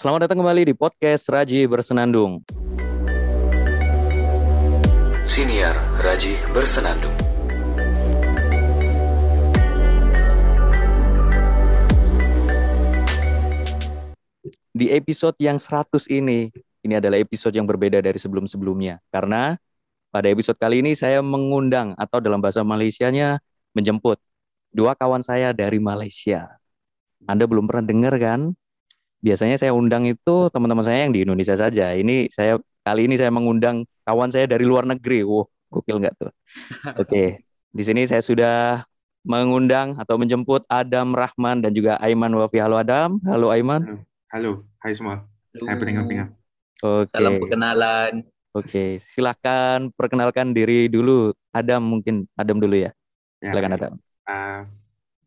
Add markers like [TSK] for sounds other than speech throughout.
Selamat datang kembali di podcast Raji Bersenandung. Siniar Raji Bersenandung. Di episode yang 100 ini, ini adalah episode yang berbeda dari sebelum-sebelumnya. Karena pada episode kali ini saya mengundang atau dalam bahasa Malaysianya menjemput dua kawan saya dari Malaysia. Anda belum pernah dengar kan? Biasanya saya undang itu teman-teman saya yang di Indonesia saja. Ini saya kali ini saya mengundang kawan saya dari luar negeri. Wow, gokil nggak tuh? Oke, [LAUGHS] di sini saya sudah mengundang atau menjemput Adam Rahman dan juga Aiman Wafi. Halo Adam. Halo Aiman. Halo, hai semua. Hai pendengar-pendengar. Oke. Salam perkenalan. Oke, silakan perkenalkan diri dulu. Adam mungkin Adam dulu ya. Ya, Silakan. Adam. Ah,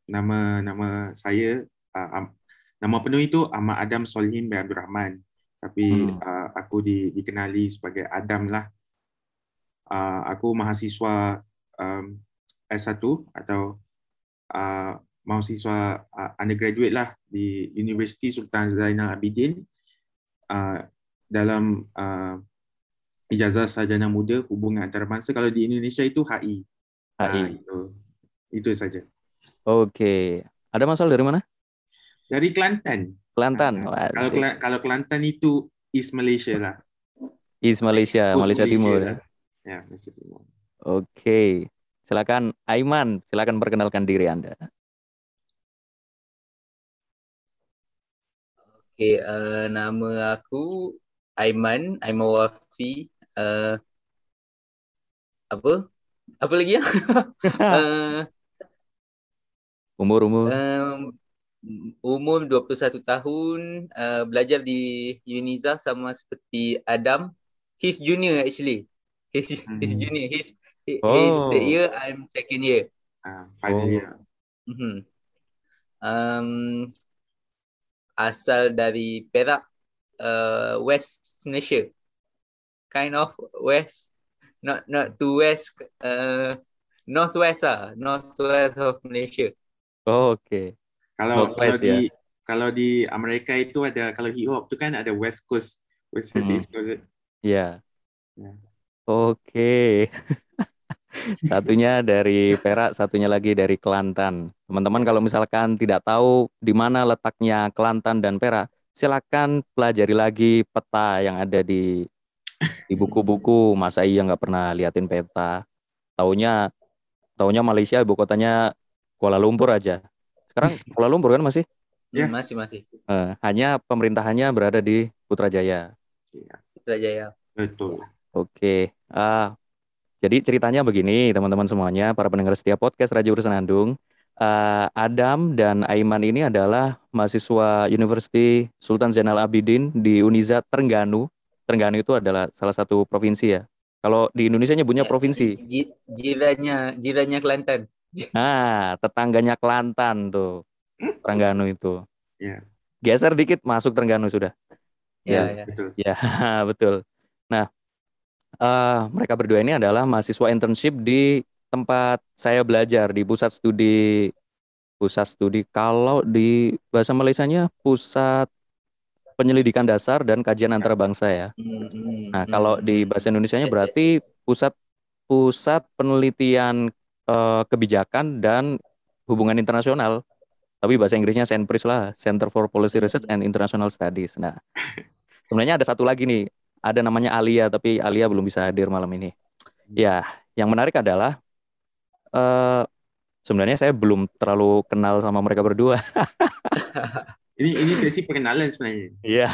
nama nama saya am- nama penuh itu Ahmad Adam Solihin bin Abdul Rahman. Tapi Hmm. ah, aku di, dikenali sebagai Adam lah. Ah, aku mahasiswa um, S1 atau ah, mahasiswa ah, undergraduate lah di Universiti Sultan Zainal Abidin ah, dalam ah, ijazah sarjana muda hubungan antarabangsa kalau di Indonesia itu HI. Ah, HI. itu, itu saja. Oke. Ada masal dari mana? Dari Kelantan. Kelantan. Ah, kalau kalau Kelantan itu East Malaysia lah. East Malaysia, Coast Malaysia Timur. lah. ya. Ya, Malaysia Timur. Oke. Silakan Aiman, silakan perkenalkan diri Anda. Okey, uh, nama aku Aiman, Aiman Wafi. Uh, apa? Apa lagi ya? uh, Umur-umur. um, umur 21 tahun, uh, belajar di Uniza sama seperti Adam. He's junior actually. He's, he's Hmm. junior. He's, he, he's Oh. third year, I'm second year. Ah, final Oh. year. Mhm. Um, asal dari Perak, uh, West Malaysia. Kind of west, not not too west, uh, northwest ah, northwest of Malaysia. Oke. Kalau Northwest, kalau di kalau di Amerika itu ada kalau hip hop itu kan ada West Coast, West Coast, Hmm. East Coast. Ya. Ya. Oke. [LAUGHS] Satunya dari Perak, satunya lagi dari Kelantan. Teman-teman kalau misalkan tidak tahu di mana letaknya Kelantan dan Perak, silakan pelajari lagi peta yang ada di di buku-buku. Masa iya nggak pernah liatin peta? Taunya taunya Malaysia ibu kotanya Kuala Lumpur aja. Sekarang [LAUGHS] Kuala Lumpur kan masih? Ya. Hmm, masih masih. Eh, hanya pemerintahannya berada di Putrajaya. Ya, Putrajaya. betul. Oke, ah, jadi ceritanya begini teman-teman semuanya, para pendengar setiap podcast Raja Bersenandung. Ah, Adam dan Aiman ini adalah mahasiswa University Sultan Zainal Abidin di Uniza Terengganu. Terengganu itu adalah salah satu provinsi ya. Kalau di Indonesia nyebutnya Ya, provinsi. ji- jirannya jirannya Kelantan. Nah, tetangganya Kelantan tuh, Terengganu itu. Ya, Geser dikit masuk Terengganu sudah. Ya, Ya. ya. betul. Ya, [LAUGHS] betul. Nah, eh, mereka berdua ini adalah mahasiswa internship di tempat saya belajar di pusat studi pusat studi kalau di bahasa Malaysianya pusat penyelidikan dasar dan kajian antarabangsa ya. Hmm, hmm, Nah, hmm, kalau di hmm. bahasa Indonesianya Yes, yes, berarti pusat pusat penelitian eh, kebijakan dan hubungan internasional. Tapi bahasa Inggrisnya CENPRIS lah, Center for Policy Research and International Studies. Nah, [LAUGHS] sebenarnya ada satu lagi nih, ada namanya Alia, tapi Alia belum bisa hadir malam ini. Ya, yang menarik adalah eh sebenarnya saya belum terlalu kenal sama mereka berdua. [LAUGHS] Ini ini sesi perkenalan sebenarnya. Iya,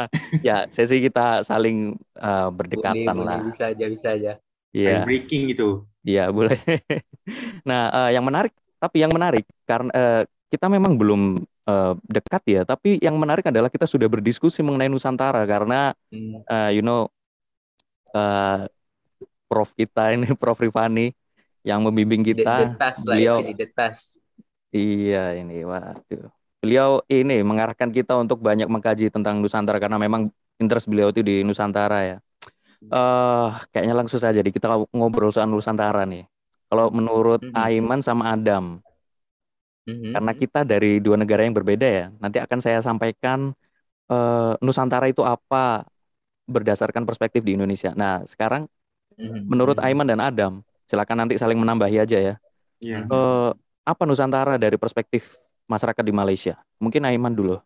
[LAUGHS] ya sesi kita saling eh, Boleh, berdekatan boleh, lah. bisa aja, bisa aja. Iya. Ice breaking gitu. Iya boleh. [LAUGHS] Nah, eh, yang menarik, tapi yang menarik karena eh, kita memang belum eh, dekat ya, tapi yang menarik adalah kita sudah berdiskusi mengenai Nusantara karena eh, you know eh, Prof kita ini [LAUGHS] Prof Rifani yang membimbing The, the kita, task lah beliau actually, the task. iya ini, waduh, beliau ini mengarahkan kita untuk banyak mengkaji tentang Nusantara karena memang interest beliau itu di Nusantara ya. Eh kayaknya langsung saja di kita ngobrol soal Nusantara nih. Kalau menurut Mhm. Aiman sama Adam, Mhm. karena kita dari dua negara yang berbeda ya, nanti akan saya sampaikan eh, Nusantara itu apa berdasarkan perspektif di Indonesia. Nah, sekarang Mhm. menurut Mhm. Aiman dan Adam, silakan nanti saling menambahi aja ya. Ya. Mhm. Eh, apa Nusantara dari perspektif masyarakat di Malaysia? Mungkin Aiman dulu.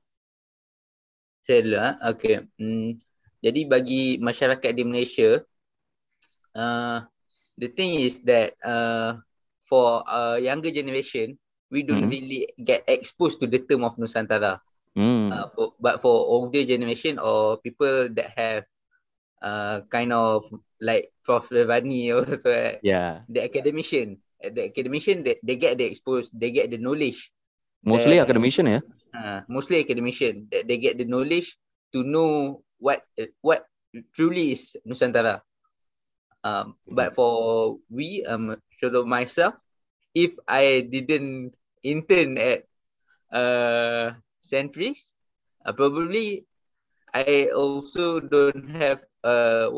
Saya dulu ah. Okay. Hmm. Jadi bagi masyarakat di Malaysia, uh, the thing is that uh, for uh, younger generation, we don't Mhm. really get exposed to the term of Nusantara. Hmm. Uh, for, but for older generation or people that have uh, kind of like Prof. Levani or [LAUGHS] so, uh, Ya, the academician, the academician, they, they get the exposed, they get the knowledge mostly Eh, academician ya. uh, mostly academician that they get the knowledge to know what what truly is Nusantara. Um, but for we, um, sure of myself, if I didn't intern at uh Centris, uh, probably I also don't have uh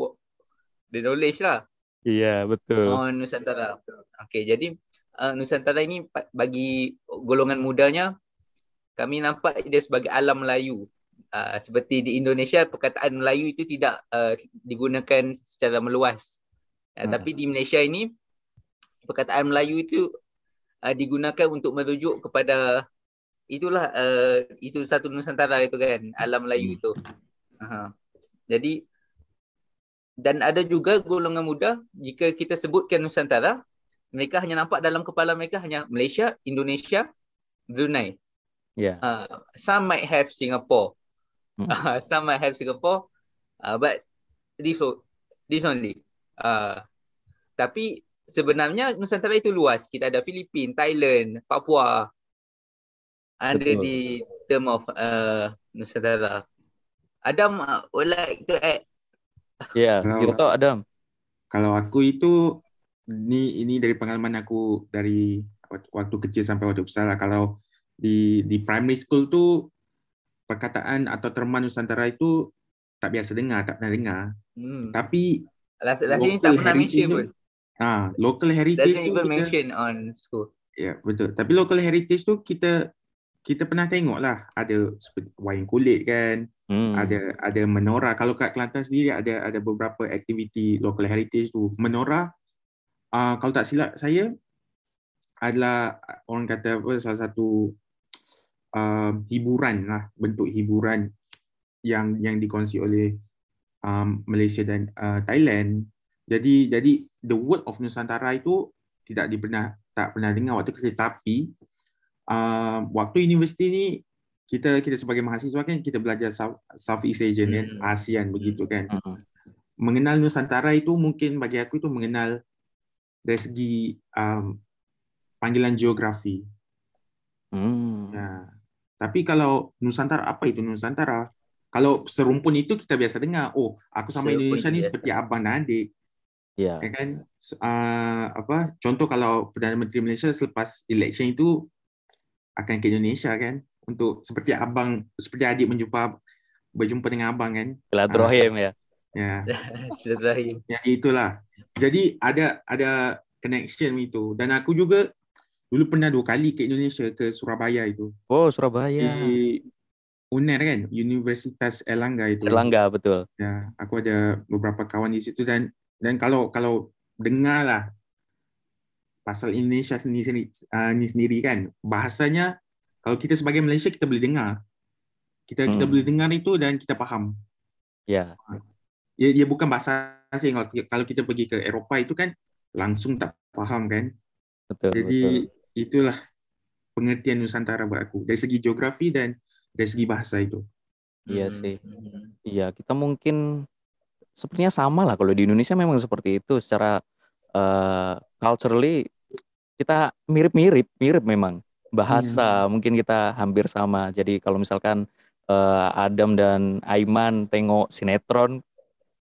the knowledge lah Iya, betul. on Nusantara. Okay, jadi uh, Nusantara ini bagi golongan mudanya kami nampak dia sebagai alam Melayu. Uh, seperti di Indonesia perkataan Melayu itu tidak uh, digunakan secara meluas. Uh, Hmm. Tapi di Malaysia ini perkataan Melayu itu uh, digunakan untuk merujuk kepada itulah uh, itu satu Nusantara itu kan alam Melayu itu. Aha. Jadi dan ada juga golongan muda jika kita sebutkan Nusantara mereka hanya nampak dalam kepala mereka hanya Malaysia, Indonesia, Brunei. Ya. Uh, some might have Singapore. Uh, [LAUGHS] some might have Singapore. Uh, but this this only. Uh, tapi sebenarnya Nusantara itu luas. Kita ada Filipin, Thailand, Papua. Ada Betul. di term of uh, Nusantara. Adam uh, would like to add. Iya, Kalau- Yoto Adam. Kalau aku itu ini ini dari pengalaman aku dari waktu- waktu kecil sampai waktu besar lah. Kalau di di primary school tuh perkataan atau terma Nusantara itu tak biasa dengar, tak pernah dengar. Hmm. Tapi Last, last ini local tak pernah mention heritage pun. ah local heritage Doesn't tu even kita, mention on school. ya betul. Tapi local heritage tu kita kita pernah tengok lah ada seperti wayang kulit kan, Hmm. ada ada menora. Kalau kat Kelantan sendiri ada ada beberapa aktiviti local heritage tu. Menora uh, kalau tak silap saya adalah orang kata apa salah satu uh, hiburan lah bentuk hiburan yang yang dikongsi oleh um, Malaysia dan uh, Thailand. Jadi jadi the word of Nusantara itu tidak dipernah tak pernah dengar waktu kecil tapi uh, waktu universiti ni kita kita sebagai mahasiswa kan kita belajar South, Southeast Asian kan Hmm. ASEAN begitu kan Hmm. mengenal Nusantara itu mungkin bagi aku itu mengenal dari segi um, panggilan geografi Hmm. Ya. Tapi kalau Nusantara apa itu Nusantara? Kalau serumpun itu kita biasa dengar, oh aku sama Serumpun Indonesia ni biasa. seperti abang dan adik, Ya. ya kan? Uh, apa? Contoh kalau Perdana Menteri Malaysia selepas election itu akan ke Indonesia kan untuk seperti abang, seperti adik menjumpa berjumpa dengan abang kan? Silaturahim ya. Ya. [LAUGHS] Silaturahim. Jadi itulah. Jadi ada ada connection itu dan aku juga dulu pernah dua kali ke Indonesia ke Surabaya itu. Oh, Surabaya. di UNER kan Universitas Erlangga itu Erlangga betul. ya aku ada beberapa kawan di situ dan dan kalau kalau dengar lah pasal Indonesia sendiri sendiri, uh, ni sendiri kan bahasanya kalau kita sebagai Malaysia kita boleh dengar kita kita Hmm. boleh dengar itu dan kita faham Ya. ya dia bukan bahasa asing kalau kita pergi ke Eropah itu kan langsung tak faham kan Betul. jadi betul. Itulah pengertian Nusantara buat aku dari segi geografi dan dari segi bahasa itu Iya Hmm. sih. Hmm. Iya, kita mungkin sepertinya sama lah kalau di Indonesia memang seperti itu secara eh, culturally kita mirip-mirip, mirip memang. Bahasa mungkin kita hampir sama. Jadi kalau misalkan eh, Adam dan Aiman tengok sinetron,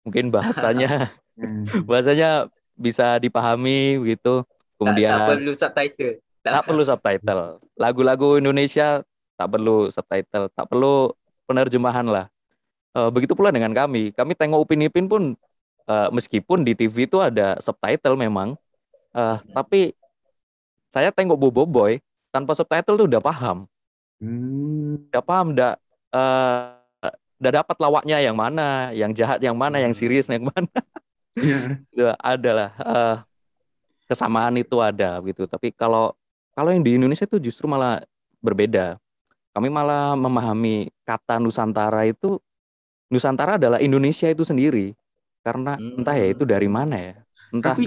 mungkin bahasanya Hmm. [LAUGHS] bahasanya bisa dipahami begitu. Tak, Kemudian tak perlu subtitle. Tak perlu subtitle. Lagu-lagu Indonesia tak perlu subtitle, tak perlu penerjemahan lah. Eh, begitu pula dengan kami. Kami tengok Upin Ipin pun eh, meskipun di TV itu ada subtitle memang, eh, tapi saya tengok Bobo Boy tanpa subtitle tuh udah paham, Hmm. udah paham, udah udah dapat lawaknya yang mana, yang jahat yang mana, yang serius yang mana. [LAUGHS] Ya. Itu ada lah eh, kesamaan itu ada gitu. Tapi kalau kalau yang di Indonesia itu justru malah berbeda. Kami malah memahami kata Nusantara itu Nusantara adalah Indonesia itu sendiri. Karena Hmm. entah ya itu dari mana ya. Entah Tapi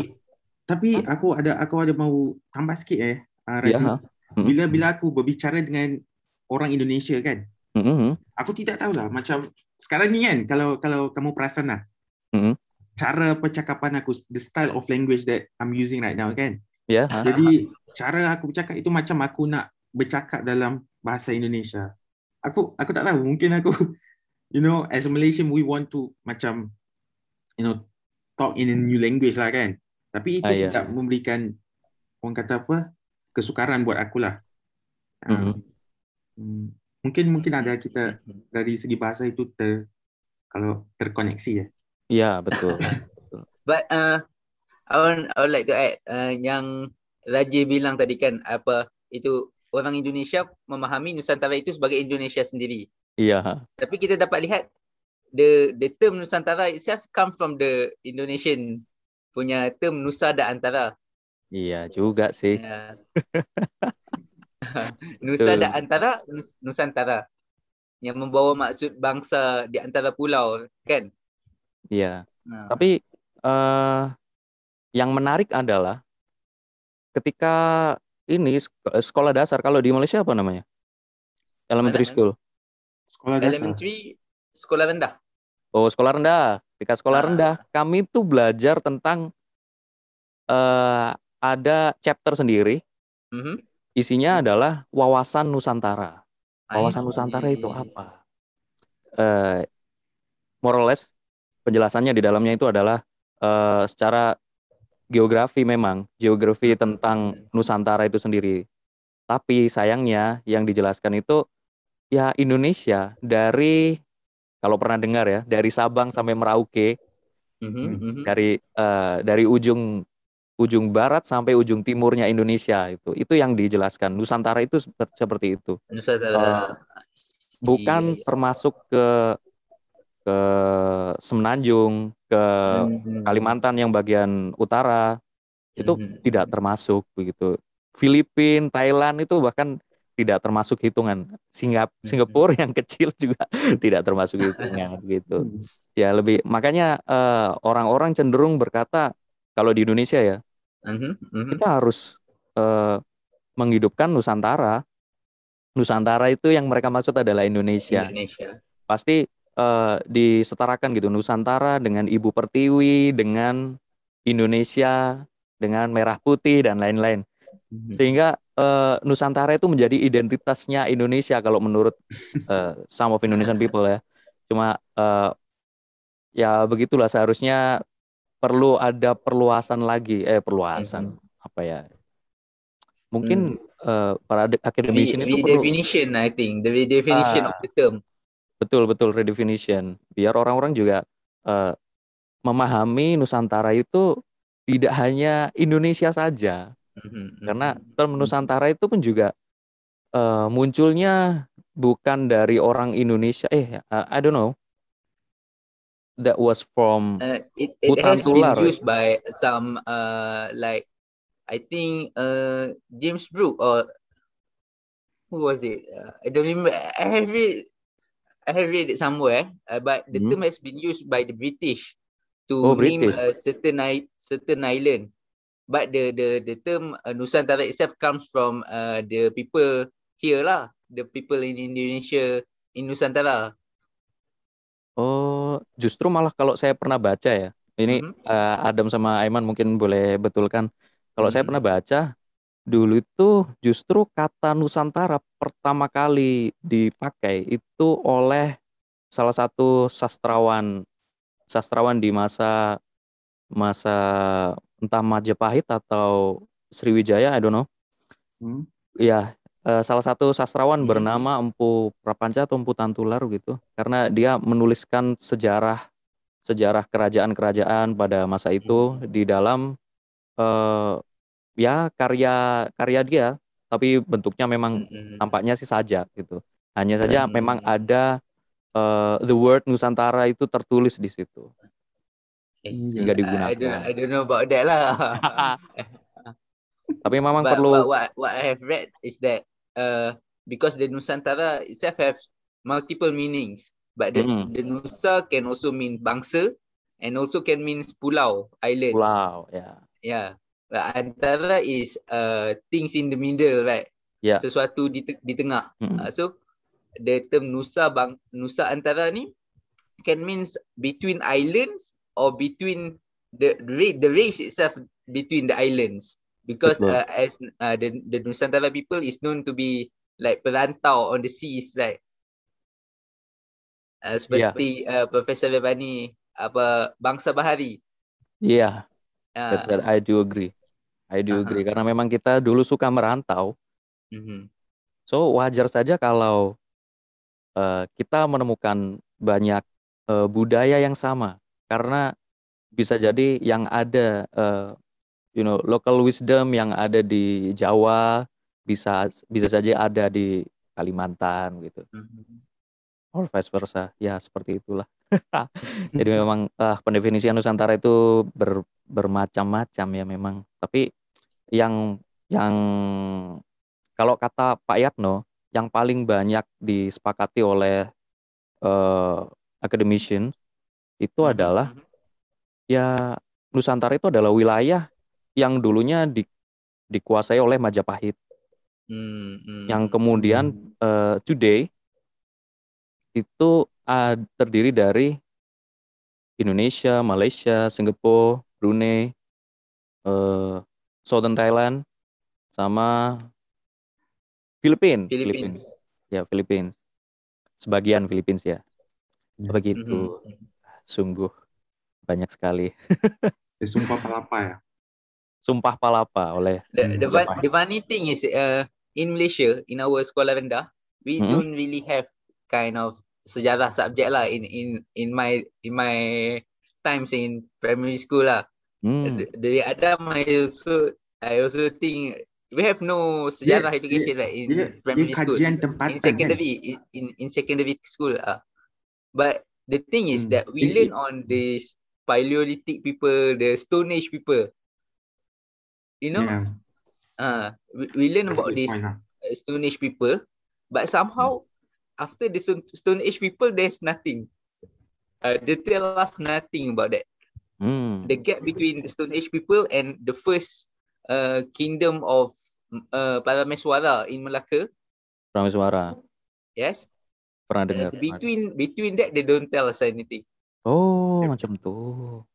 tapi aku ada aku ada mau tambah sikit ya. Raji. ha. Mm. Bila bila aku berbicara dengan orang Indonesia kan, Mhm. aku tidak tahu lah macam sekarang ni kan kalau kalau kamu perasan lah Mhm. cara percakapan aku the style of language that I'm using right now kan Ya. ha. jadi cara aku bercakap itu macam aku nak bercakap dalam bahasa Indonesia aku aku tak tahu mungkin aku [LAUGHS] you know as a Malaysian we want to macam you know talk in a new language lah kan tapi itu Ah, ya. tidak memberikan orang kata apa kesukaran buat aku lah Mhm. Hmm, mungkin mungkin ada kita dari segi bahasa itu ter kalau terkoneksi ya. Iya, [LAUGHS] betul. But uh, I want I would like to add uh, yang Raji bilang tadi kan apa itu orang Indonesia memahami Nusantara itu sebagai Indonesia sendiri. Iya. Tapi kita dapat lihat the the term Nusantara itself come from the Indonesian punya term Nusa dan Antara. Iya juga sih. Ya. [LAUGHS] Nusa dan Antara Nus- Nusantara yang membawa maksud bangsa di antara pulau kan. Iya. Nah, Tapi eh yang menarik adalah ketika ini sek- sekolah dasar kalau di Malaysia apa namanya? Elementary school. Sekolah dasar. elementary sekolah rendah. Oh, sekolah rendah. Ketika sekolah Ah. rendah, kami tuh belajar tentang eh ada chapter sendiri. Mhm. Isinya adalah wawasan Nusantara. I Wawasan see. Nusantara itu apa? Eh, more or less penjelasannya di dalamnya itu adalah eh, secara geografi memang geografi tentang Nusantara itu sendiri. Tapi sayangnya yang dijelaskan itu ya Indonesia dari kalau pernah dengar ya dari Sabang sampai Merauke Mhm, mhm. dari eh, dari ujung ujung barat sampai ujung timurnya Indonesia itu itu yang dijelaskan Nusantara itu seper- seperti itu Nusantara. bukan Yes. termasuk ke ke Semenanjung ke Mhm. Kalimantan yang bagian utara itu Mhm. tidak termasuk begitu Filipina Thailand itu bahkan tidak termasuk hitungan Singap Hmm. Singapura yang kecil juga [LAUGHS] tidak termasuk hitungan [LAUGHS] gitu ya lebih makanya eh, orang-orang cenderung berkata kalau di Indonesia ya mhm. kita harus eh, menghidupkan Nusantara. Nusantara itu yang mereka maksud adalah Indonesia. Indonesia. Pasti eh, disetarakan gitu Nusantara dengan Ibu Pertiwi, dengan Indonesia, dengan merah putih dan lain-lain. Mhm. Sehingga eh, Nusantara itu menjadi identitasnya Indonesia kalau menurut [LAUGHS] eh, some of Indonesian people ya. Cuma eh, ya begitulah seharusnya perlu ada perluasan lagi eh perluasan apa ya mungkin eh, para de- akademisi itu perlu redefinition I think the redefinition Ah. of the term. Betul betul redefinition biar orang-orang juga eh, memahami Nusantara itu tidak hanya Indonesia saja Mhm, karena term Nusantara itu pun juga eh, munculnya bukan dari orang Indonesia eh uh, I don't know that was from Uh, it, it Hutan has been tular. used by some uh like I think uh James Brooke or who was it? Uh, I don't remember. I have it. I have read it somewhere. Uh, but the Mhm. term has been used by the British to Oh, name British. a certain certain island. But the the the term uh, Nusantara itself comes from uh the people here lah, the people in Indonesia in Nusantara. Oh, justru malah kalau saya pernah baca ya, ini Mhm. eh, Adam sama Aiman mungkin boleh betulkan. Kalau saya Mhm. pernah baca, dulu itu justru kata Nusantara pertama kali dipakai itu oleh salah satu sastrawan sastrawan di masa masa entah Majapahit atau Sriwijaya, I don't know. Hmm. Ya, salah satu sastrawan Hmm. bernama Empu Prapanca atau Empu Tantular gitu. Karena dia menuliskan sejarah sejarah kerajaan-kerajaan pada masa itu di dalam eh ya karya karya dia, tapi bentuknya memang Mhm. tampaknya sih sajak gitu. Hanya saja Hmm. memang ada eh, the word Nusantara itu tertulis di situ. Yes. Hingga digunakan. I don't I don't know about that lah. [LAUGHS] Tapi memang but, perlu but what what I have read is that uh because the Nusantara itself have multiple meanings, but the, Mm. the Nusa can also mean bangsa and also can mean pulau, island. pulau ya. Yeah. But antara is uh things in the middle, right? Yeah. Sesuatu di te- di tengah. Mm. Uh, so the term Nusa bang Nusa antara ni can means between islands or between the the ra- the race itself between the islands because Betul. uh, as uh, the the Nusantara people is known to be like perantau on the seas right uh, seperti uh, Profesor Rebani apa bangsa bahari Iya, uh, that's what I do agree. I do Uh-huh. agree karena memang kita dulu suka merantau. mhm. So wajar saja kalau eh, kita menemukan banyak eh, budaya yang sama karena bisa jadi yang ada eh, you know local wisdom yang ada di Jawa bisa bisa saja ada di Kalimantan gitu Mhm. Or vice versa ya seperti itulah [LAUGHS] jadi memang ah, pendefinisian Nusantara itu ber- bermacam-macam ya memang tapi yang yang kalau kata Pak Yatno yang paling banyak disepakati oleh eh, academician itu Mhm. adalah ya Nusantara itu adalah wilayah yang dulunya di- dikuasai oleh Majapahit Hmm, hmm, yang hmm. kemudian eh, today itu ah, terdiri dari Indonesia, Malaysia, Singapura, Brunei, eh, Southern Thailand, sama Filipina. Philippines. Ya, Filipina. Sebagian Filipina ya. Ya. Begitu. Mhm. Sungguh banyak sekali. Dia [LAUGHS] sumpah palapa ya. Sumpah palapa oleh The, the, the funny thing is uh, in Malaysia, in our sekolah rendah, we Mhm. don't really have kind of sejarah subject lah in in in my in my times in primary school lah. Hmm, The, the Adam I also I also think we have no sejarah Dia- education right in Dia, dia primary school. kajian In tempatan kan. secondary in, in in secondary school ah. But the thing is Hmm. that we learn on this Paleolithic people, the Stone Age people. You know, Yeah, uh, we, we learn that's about this point lah. uh, Stone Age people, but somehow after the Stone, Stone Age people, there's nothing. Uh, they tell us nothing about that. hmm. The gap between the Stone Age people and the first uh, kingdom of uh, Parameswara in Malacca, Prameswara. yes. Pernah Uh, dengar. between between that, they don't tell us anything. Oh, Yep. macam tuh.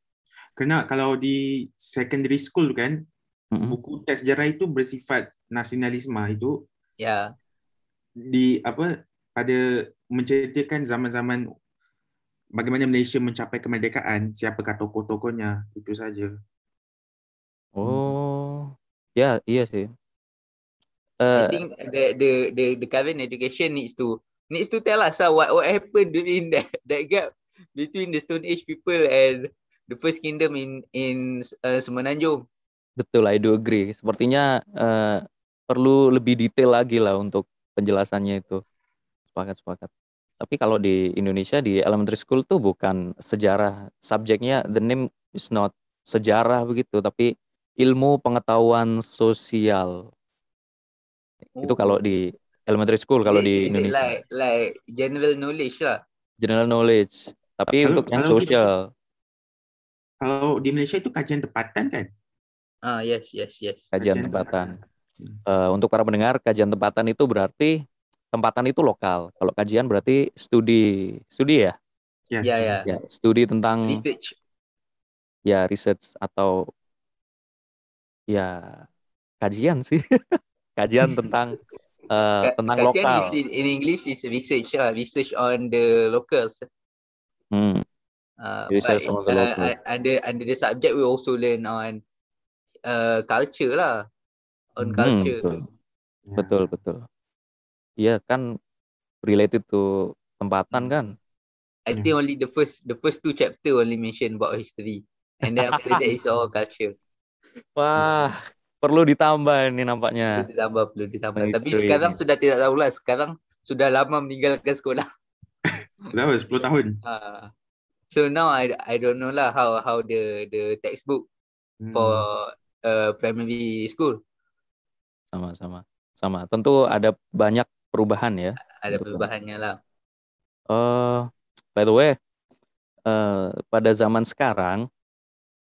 Kerana kalau di secondary school kan, Mm-mm. buku teks sejarah itu bersifat nasionalisme itu Yeah. di apa pada menceritakan zaman-zaman bagaimana Malaysia mencapai kemerdekaan, siapakah tokoh-tokohnya, itu saja. Oh, ya iya sih. I Eh, think the the the the current education needs to needs to tell us uh, what what happened during that that gap between the Stone Age people and the first kingdom in in uh, Semenanjung. betul, I do agree. Sepertinya eh, perlu lebih detail lagi lah untuk penjelasannya itu. Sepakat, sepakat. Tapi kalau di Indonesia di elementary school tuh bukan sejarah, subjeknya the name is not sejarah begitu, tapi ilmu pengetahuan sosial. Itu kalau di elementary school, kalau di it Indonesia like like general knowledge lah. general knowledge. Tapi Kalau- untuk yang kalau kita- sosial, Kalau di Malaysia itu kajian tempatan kan? Ah yes yes yes. kajian Kajian tempatan. Hmm. Eh, untuk para pendengar, kajian tempatan itu berarti tempatan itu lokal. Kalau kajian berarti studi, studi ya, Yes. Ya ya. ya studi tentang Research. ya research atau ya kajian sih, [LAUGHS] kajian tentang eh, Ka- tentang kajian lokal. is in, in English is research lah. Research on the locals. Hmm, Uh, Research but on the uh, locals. uh, under under the subject we also learn on uh, culture lah. On Hmm, culture. betul. Ya. betul betul. Iya kan related to tempatan kan. I think only the first the first two chapter only mention about history, and then after that is all culture. [LAUGHS] Wah, perlu ditambah ini Perlu nampaknya. ditambah, perlu ditambah. Nice Tapi sekarang sudah tidak tahu lah. Sekarang sudah lama meninggalkan sekolah. [LAUGHS] Berapa? 10 tahun? Uh, so now I I don't know lah how how the the textbook Hmm. for uh, primary school Sama sama. Sama. Tentu ada banyak perubahan ya. ada perubahannya lah. Eh, by the way, eh, pada zaman sekarang,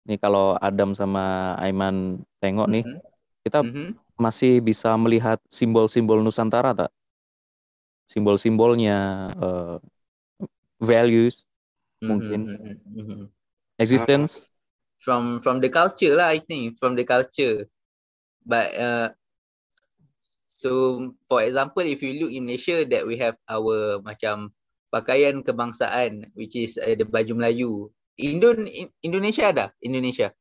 nih kalau Adam sama Aiman tengok nih, Mhm. kita Mhm. masih bisa melihat simbol-simbol Nusantara tak? Simbol-simbolnya, eh, values, Mungkin. Mhm, mhm, mhm. existence. From from the culture lah, I think from the culture. But uh, so for example, if you look in Malaysia, that we have our macam pakaian kebangsaan, which is uh, the baju Melayu. Indon In- Indonesia ada Indonesia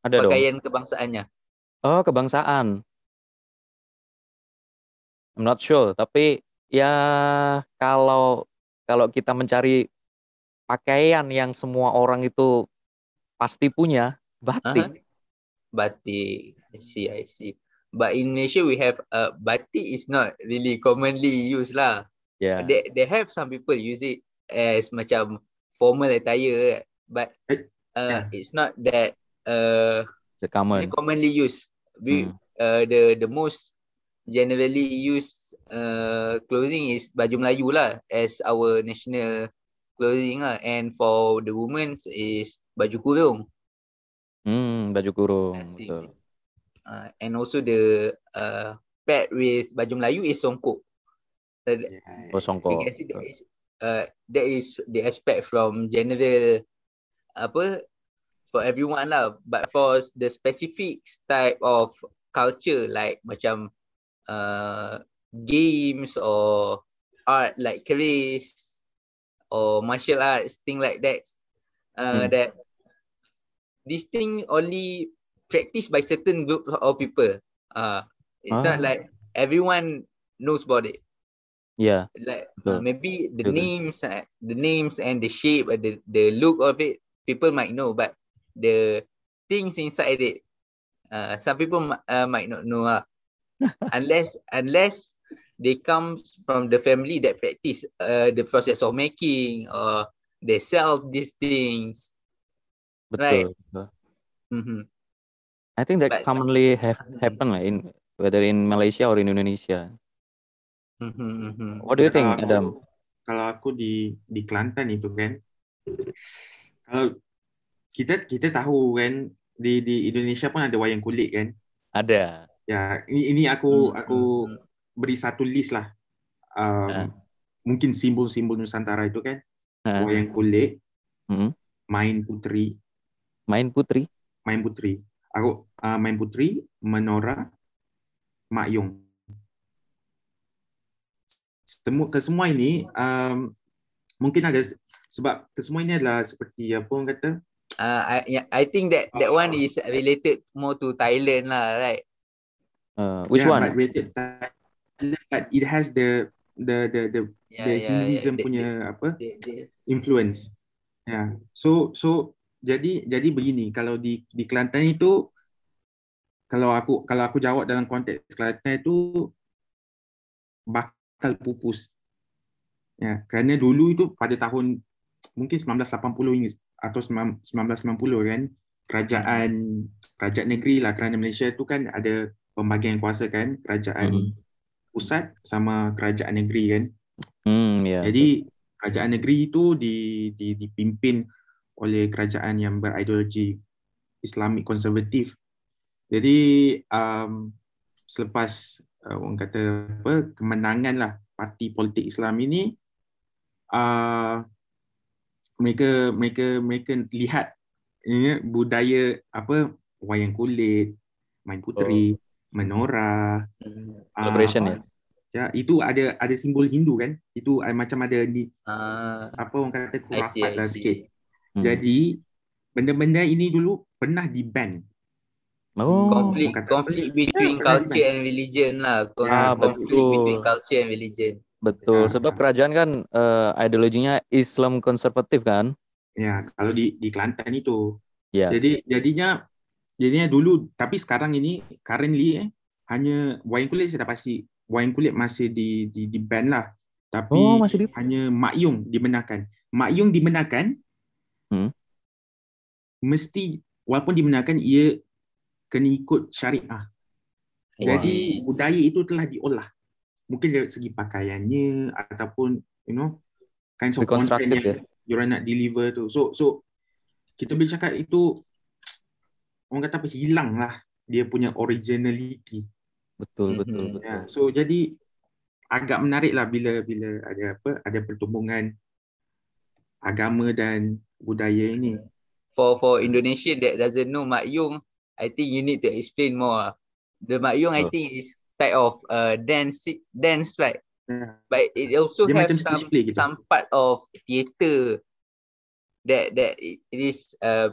Ada dong. pakaian kebangsaannya. Oh, kebangsaan. I'm not sure, tapi ya kalau kalau kita mencari pakaian yang semua orang itu pasti punya, batik. Uh-huh. Batik. I see, I see. But in Malaysia, we have uh, batik is not really commonly used lah. Ya, They, they have some people use it as macam formal attire, but uh, yeah. it's not that uh, the common. commonly used. We, Hmm. uh, the the most generally used uh, clothing is baju Melayu lah as our national clothing lah. And for the women's is baju kurung. Hmm, baju kurung, betul. Uh, and also the uh, paired with baju Melayu is songkok. So Yeah. Oh, songkok. that is uh, that is the aspect from general apa for everyone lah. But for the specific type of culture like macam uh, games or art like keris or martial arts, thing like that. Uh, Hmm. That this thing only practiced by certain group of people. Uh, it's Ah. not like everyone knows about it Yeah. like uh, maybe the Betul. names uh, the names and the shape and the, the look of it people might know but the things inside it uh, some people uh, might not know uh, [LAUGHS] unless unless they comes from the family that practice uh, the process of making or they sell these things Right. betul. betul. I think that But- commonly have happen lah in whether in Malaysia or in Indonesia. Mhm, mhm. What do you think, Kalau aku- Adam? Kalau aku di di Kelantan itu kan, kalau kita kita tahu kan di di Indonesia pun ada wayang kulit kan. Ada. Ya, ini, ini aku Hmm, aku hmm, beri satu list lah. Um. Mungkin simbol-simbol Nusantara itu kan, Ha, wayang kulit, Mhm. main putri, Main putri. main putri. Aku uh, main putri, menora, mak yong. Semua kesemua ini um, mungkin ada se- sebab kesemua ini adalah seperti apa orang kata Uh, I, I think that that one Ah. is related more to Thailand lah, right? Uh, which yeah, one? But, related, but it has the the the the, Yeah, the yeah, Hinduism yeah. punya apa They, they, influence. Yeah. So so jadi jadi begini kalau di di Kelantan itu kalau aku kalau aku jawab dalam konteks Kelantan itu bakal pupus. Ya, kerana dulu itu pada tahun mungkin 1980 hingga atau 19 1990 kan kerajaan kerajaan negeri lah kerana Malaysia itu kan ada pembagian kuasa kan kerajaan Mhm. pusat sama kerajaan negeri kan. Hmm, ya. Jadi kerajaan negeri itu di, di, dipimpin oleh kerajaan yang berideologi Islamik konservatif. Jadi um, selepas uh, orang kata apa kemenangan lah parti politik Islam ini uh, mereka mereka mereka lihat ini budaya apa wayang kulit, main puteri, menora, mm, ah, Celebration apa, Ya, itu ada ada simbol Hindu kan? Itu ada, macam ada di uh, apa orang kata kurafat lah sikit. Hmm. Jadi benda-benda ini dulu pernah di ban. Oh, apa? conflict between Yeah, culture and religion lah. Con- Ah, conflict betul. between culture and religion. betul. Ya. Sebab kerajaan kan eh, ideologinya Islam konservatif kan? Ya, kalau di di Kelantan itu. Ya. Jadi jadinya jadinya dulu tapi sekarang ini currently eh hanya wayang kulit saya dah pasti wayang kulit masih di di di ban lah. Tapi Oh, masih di hanya Mak Yung dibenarkan. Mak Yung dibenarkan. Hmm. Mesti walaupun dibenarkan ia kena ikut syariah. Jadi Wah. budaya itu telah diolah. Mungkin dari segi pakaiannya ataupun you know kinds of content yang ya. diorang nak deliver tu. So so kita boleh cakap itu [TSK] orang kata apa hilang lah dia punya originality. Betul, betul, Mhm. betul. Ya, so jadi agak menarik lah bila bila ada apa ada pertumbungan agama dan budaya ini. For for Indonesia that doesn't know Mak Yung, I think you need to explain more. The Mak Yung I Oh. think is type of uh dance dance right, Ya. but it also Dia have some play gitu. some part of theatre that that it is uh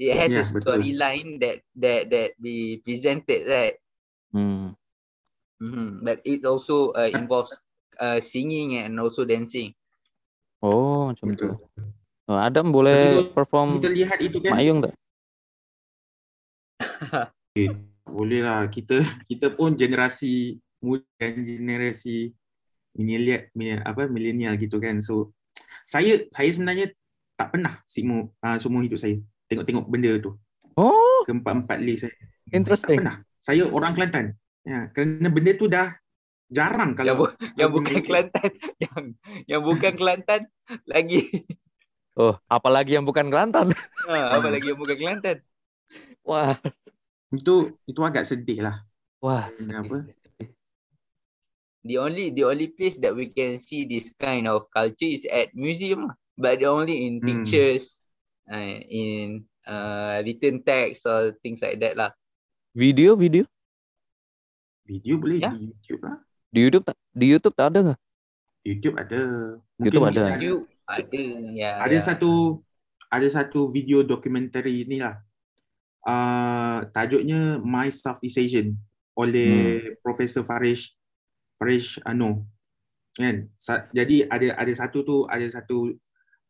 it has Ya, a betul. storyline that that that be presented right. Hmm. hmm But it also uh, involves uh singing and also dancing. Oh, macam tu. Oh, Adam boleh Tapi kalau perform Kita lihat itu kan Mayung tak? [LAUGHS] boleh lah kita kita pun generasi muda dan generasi milenial milenial- apa milenial gitu kan. So saya saya sebenarnya tak pernah semua uh, semua hidup saya tengok-tengok benda tu. Oh, Keempat-empat lay saya. Interesting. Tak pernah. Saya orang Kelantan. Ya, kerana benda tu dah jarang Yang, kalau bu- yang bukan. Kelantan, [LAUGHS] yang yang bukan Kelantan lagi. Oh, apalagi yang bukan Kelantan. [LAUGHS] Ha, apa lagi yang bukan Kelantan? Wah, itu itu agak sedih lah. wah. Kenapa? The only the only place that we can see this kind of culture is at museum, lah. but only in Hmm. pictures, uh, in uh, written text or things like that lah. Video, video Video boleh Ya. di YouTube lah. di YouTube tak? Di YouTube tak ada nggak? YouTube ada. YouTube ada. You ada ya. ada ya. satu ada satu video dokumentari ni lah. Uh, tajuknya My Southeast Asian oleh Profesor Farish Farish Ano. Kan? Sa- jadi ada ada satu tu ada satu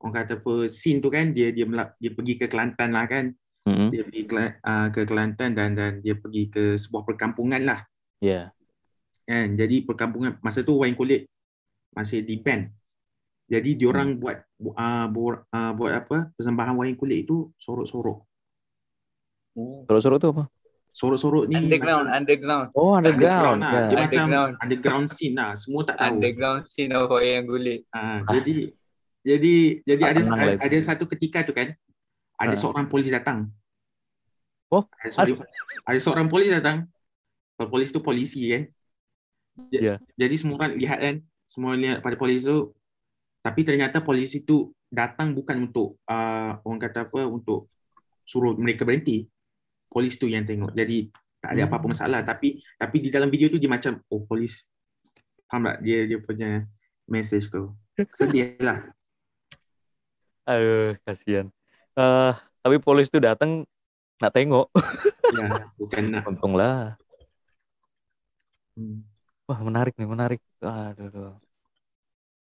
orang kata apa scene tu kan dia dia melap, dia pergi ke Kelantan lah kan. Hmm. Dia pergi ke, uh, ke Kelantan dan dan dia pergi ke sebuah perkampungan lah. Ya. kan jadi perkampungan masa tu wayang kulit masih di ban jadi diorang buat bu- uh, bu- uh, buat apa persembahan wayang kulit itu sorok-sorok Oh. Suruh-suruh tu apa? sorok-sorok ni Underground, macam underground, Oh, underground underground. lah. Ya. dia macam Underground. underground scene lah semua tak tahu underground scene of wayang kulit. uh, jadi jadi jadi ada ada satu ketika tu kan ada seorang polis datang Oh, ada, seorang, ada seorang polis datang Kalau polis tu polisi kan Ya. jadi semua orang lihat kan semua lihat pada polis tu tapi ternyata polisi tu datang bukan untuk uh, orang kata apa untuk suruh mereka berhenti polis tu yang tengok jadi tak ada apa-apa Hmm. masalah tapi tapi di dalam video tu dia macam oh polis faham tak dia dia punya message tu sedih lah Aduh, kasihan. Eh, tapi polis itu datang nak tengok. [LAUGHS] ya bukan nak Untunglah. Hmm. Wah, menarik nih, menarik. Aduh, aduh.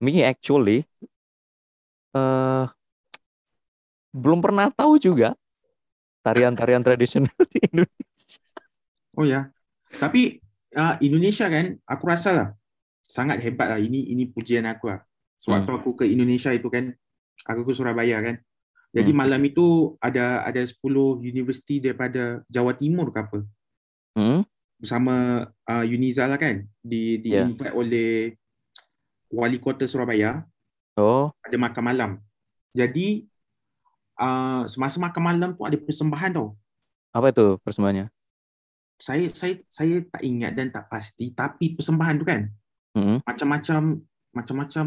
Me actually eh belum pernah tahu juga tarian-tarian tradisional di Indonesia. Oh ya. Tapi uh, Indonesia kan, aku rasa lah sangat hebat lah. Ini ini pujian aku lah. Sewaktu aku ke Indonesia itu kan, aku ke Surabaya kan. Jadi Hmm. malam itu ada ada 10 universiti daripada Jawa Timur ke apa. Hmm? Bersama uh, Uniza lah kan. Di di Ya. invite oleh wali kota Surabaya Oh, ada makan malam. Jadi uh, semasa makan malam tu ada persembahan tau. apa itu persembahannya? Saya saya saya tak ingat dan tak pasti tapi persembahan tu kan Hmm? macam-macam macam-macam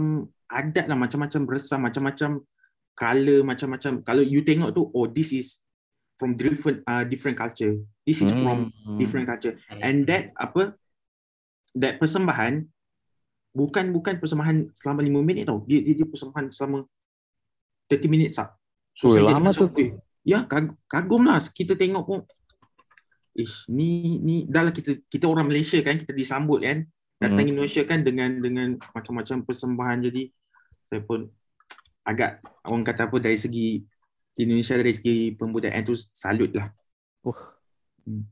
adat lah macam-macam resam macam-macam color macam-macam kalau you tengok tu oh this is from different uh, different culture this is from Hmm. different culture and that apa that persembahan bukan bukan persembahan selama 5 minit tau dia dia, dia persembahan selama 30 minit sah so Ui, saya lama tu. eh, ya kag- kagum lah kita tengok pun Ish, ni ni dah lah kita kita orang Malaysia kan kita disambut kan datang Hmm. Indonesia kan dengan dengan macam-macam persembahan jadi saya pun agak orang kata apa dari segi Indonesia dari segi pembudayaan tu salut lah Uh. Hmm.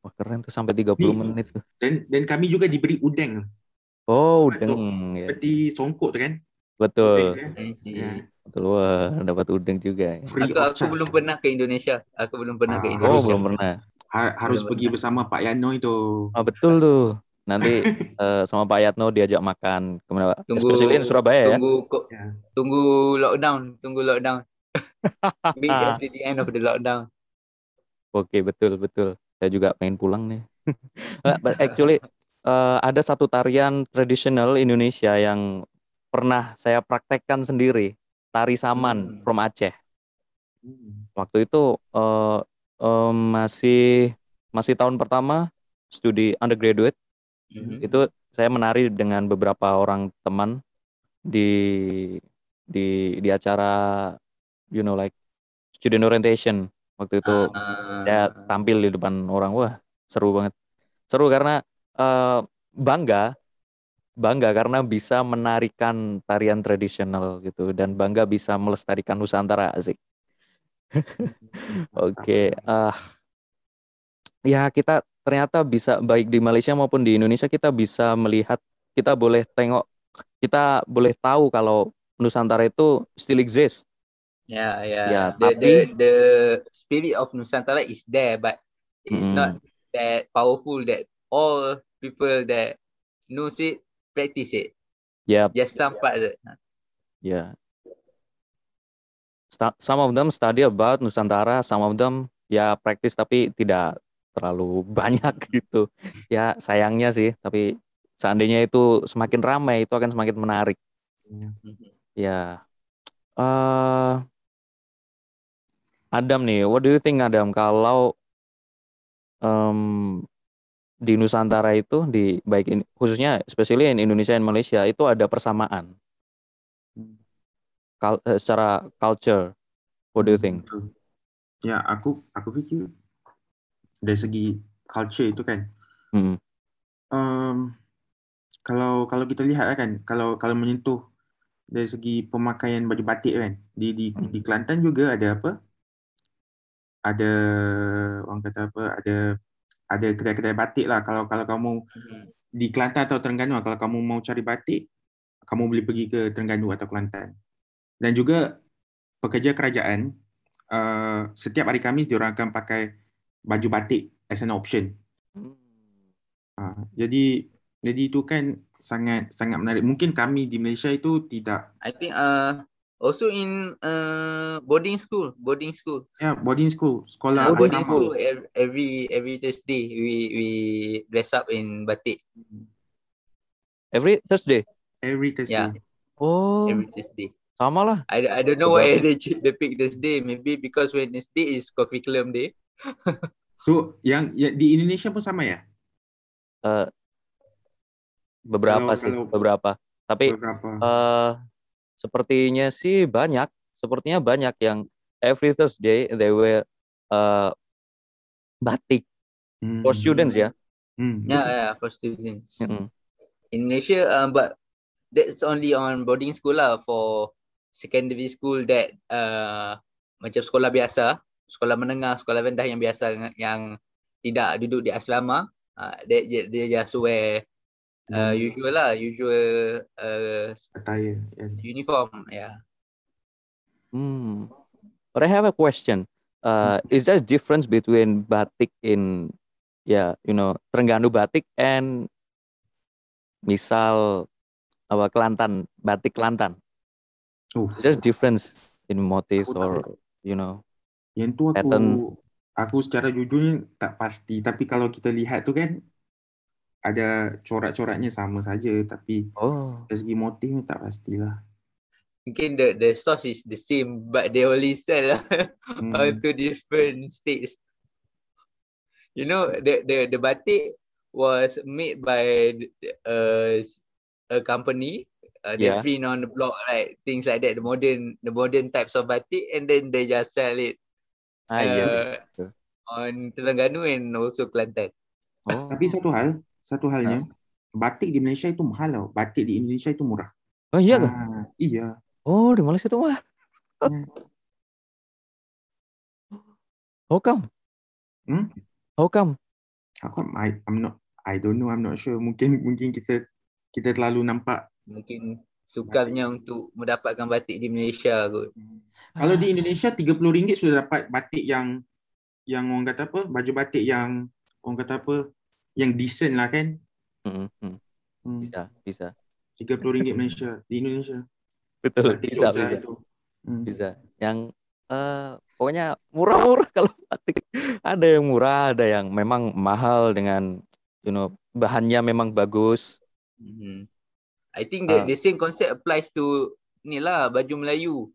Wah, keren tuh sampai 30 Ni- menit tuh. dan dan kami juga diberi udeng Oh, Udeng. Ya. Seperti songkok tu kan. Betul. Udeng, kan? I see. Ya. Betul. Wah, dapat udeng juga. ya. Free Aku, aku belum pernah ke Indonesia. Aku belum pernah ke Ah, Oh, Indonesia. Harus- belum pernah. Ha- harus Belum pergi bersama Pak Yano itu. Oh, betul tuh. Nanti [LAUGHS] eh, sama Pak Yatno diajak makan ke mana Pak? Tunggu Especially in Surabaya ya. tunggu Ya. tunggu lockdown, tunggu lockdown. [LAUGHS] Wait until the end of the lockdown. Oke, betul betul. Saya juga pengen pulang nih. Eh, [LAUGHS] But actually eh, ada satu tarian tradisional Indonesia yang pernah saya praktekkan sendiri, tari saman Hmm. from Aceh. Hmm. Waktu itu eh, em, masih masih tahun pertama studi undergraduate. Mhm. Itu saya menari dengan beberapa orang teman di di di acara you know like student orientation waktu itu Ah, saya tampil di depan orang wah seru banget seru karena eh, bangga bangga karena bisa menarikan tarian tradisional gitu dan bangga bisa melestarikan Nusantara asik [LAUGHS] oke ah ya kita ternyata bisa baik di Malaysia maupun di Indonesia kita bisa melihat kita boleh tengok kita boleh tahu kalau Nusantara itu still exist Yeah, yeah. Ya, the, the tapi- the spirit of Nusantara is there, but it's Mm. not that powerful that all people that knows it practice it. ya Just some part. of it. Yeah. Some of them study about Nusantara, some of them ya praktis tapi tidak terlalu [LAUGHS] banyak gitu. Ya sayangnya sih, tapi seandainya itu semakin ramai itu akan semakin menarik. Mhm. Ya. eh Adam nih, what do you think Adam kalau em, di Nusantara itu di baik in- khususnya especially in Indonesia dan Malaysia itu ada persamaan Kal- eh, secara culture. What do you think? Betul. Ya, aku aku fikir dari segi culture itu kan, Hmm. um, kalau kalau kita lihat kan, kalau kalau menyentuh dari segi pemakaian baju batik kan, di di Hmm. di Kelantan juga ada apa? Ada orang kata apa? Ada ada kedai-kedai batik lah. Kalau kalau kamu Mhm. di Kelantan atau Terengganu, kalau kamu mau cari batik, kamu boleh pergi ke Terengganu atau Kelantan. Dan juga pekerja kerajaan, uh, setiap hari Khamis diorang akan pakai baju batik as an option. Uh, jadi jadi itu kan sangat sangat menarik. Mungkin kami di Malaysia itu tidak I think uh also in uh boarding school, boarding school. ya boarding school, sekolah Uh, boarding school ev- every every Thursday we we dress up in batik. Every Thursday. Every Thursday. Yeah. Oh, Every Thursday. sama lah. I, I don't know why they [LAUGHS] they pick Thursday. Maybe because Wednesday is curriculum day. [LAUGHS] So yang ya, di Indonesia pun sama ya? Eh, beberapa Kalau- sih, kalau- beberapa. Tapi Beberapa. eh sepertinya sih banyak, sepertinya banyak yang every Thursday they wear eh batik Hmm. for students ya. Hmm. Yeah, yeah, for students. Mm-mm. In Malaysia, uh, but that's only on boarding school lah. For secondary school that uh, macam sekolah biasa, sekolah menengah, sekolah rendah yang biasa yang tidak duduk di asrama, uh, they, they just wear uh, Hmm. usual lah, usual uh, Attire. ya. uniform. Yeah. Hmm. But I have a question. Uh, is there a difference between batik in, yeah, you know, Terengganu batik and misal apa Kelantan batik Kelantan? Oh, Is there a difference in motif Aku or you know? Yang tu aku pattern? aku secara jujurnya tak pasti tapi kalau kita lihat tu kan ada corak-coraknya sama saja tapi Oh, dari segi motifnya tak pastilah. Mungkin the the sauce is the same, but they only sell [LAUGHS] Hmm. uh, to different states. You know, the the the batik was made by uh, a company. Uh, they Yeah. print on the block, right? Things like that. The modern the modern types of batik, and then they just sell it ah uh, on Terengganu and also Kelantan. Oh, Tapi satu hal, satu halnya batik di Malaysia itu mahal tau. Batik di Indonesia itu murah. oh iya tuh. Ah, iya. Oh di Malaysia tuh mah. Hmm. How come? Hmm? How come? Aku I, I'm not I don't know, I'm not sure. Mungkin mungkin kita kita terlalu nampak Mungkin sukarnya untuk mendapatkan batik di Malaysia kot. Kalau di Indonesia RM30 sudah dapat batik yang yang orang kata apa? Baju batik yang orang kata apa? Yang decent lah kan? Mm, mm. Hmm. Bisa, bisa. RM30 Malaysia di Indonesia. Betul, Batik bisa, bisa. itu. Hmm. bisa. Yang eh pokoknya murah-murah [LAUGHS] kalau batik. Ada yang murah, ada yang memang mahal dengan you know bahannya memang bagus. Mhm. I think the, Ah. the same concept applies to ni lah baju Melayu.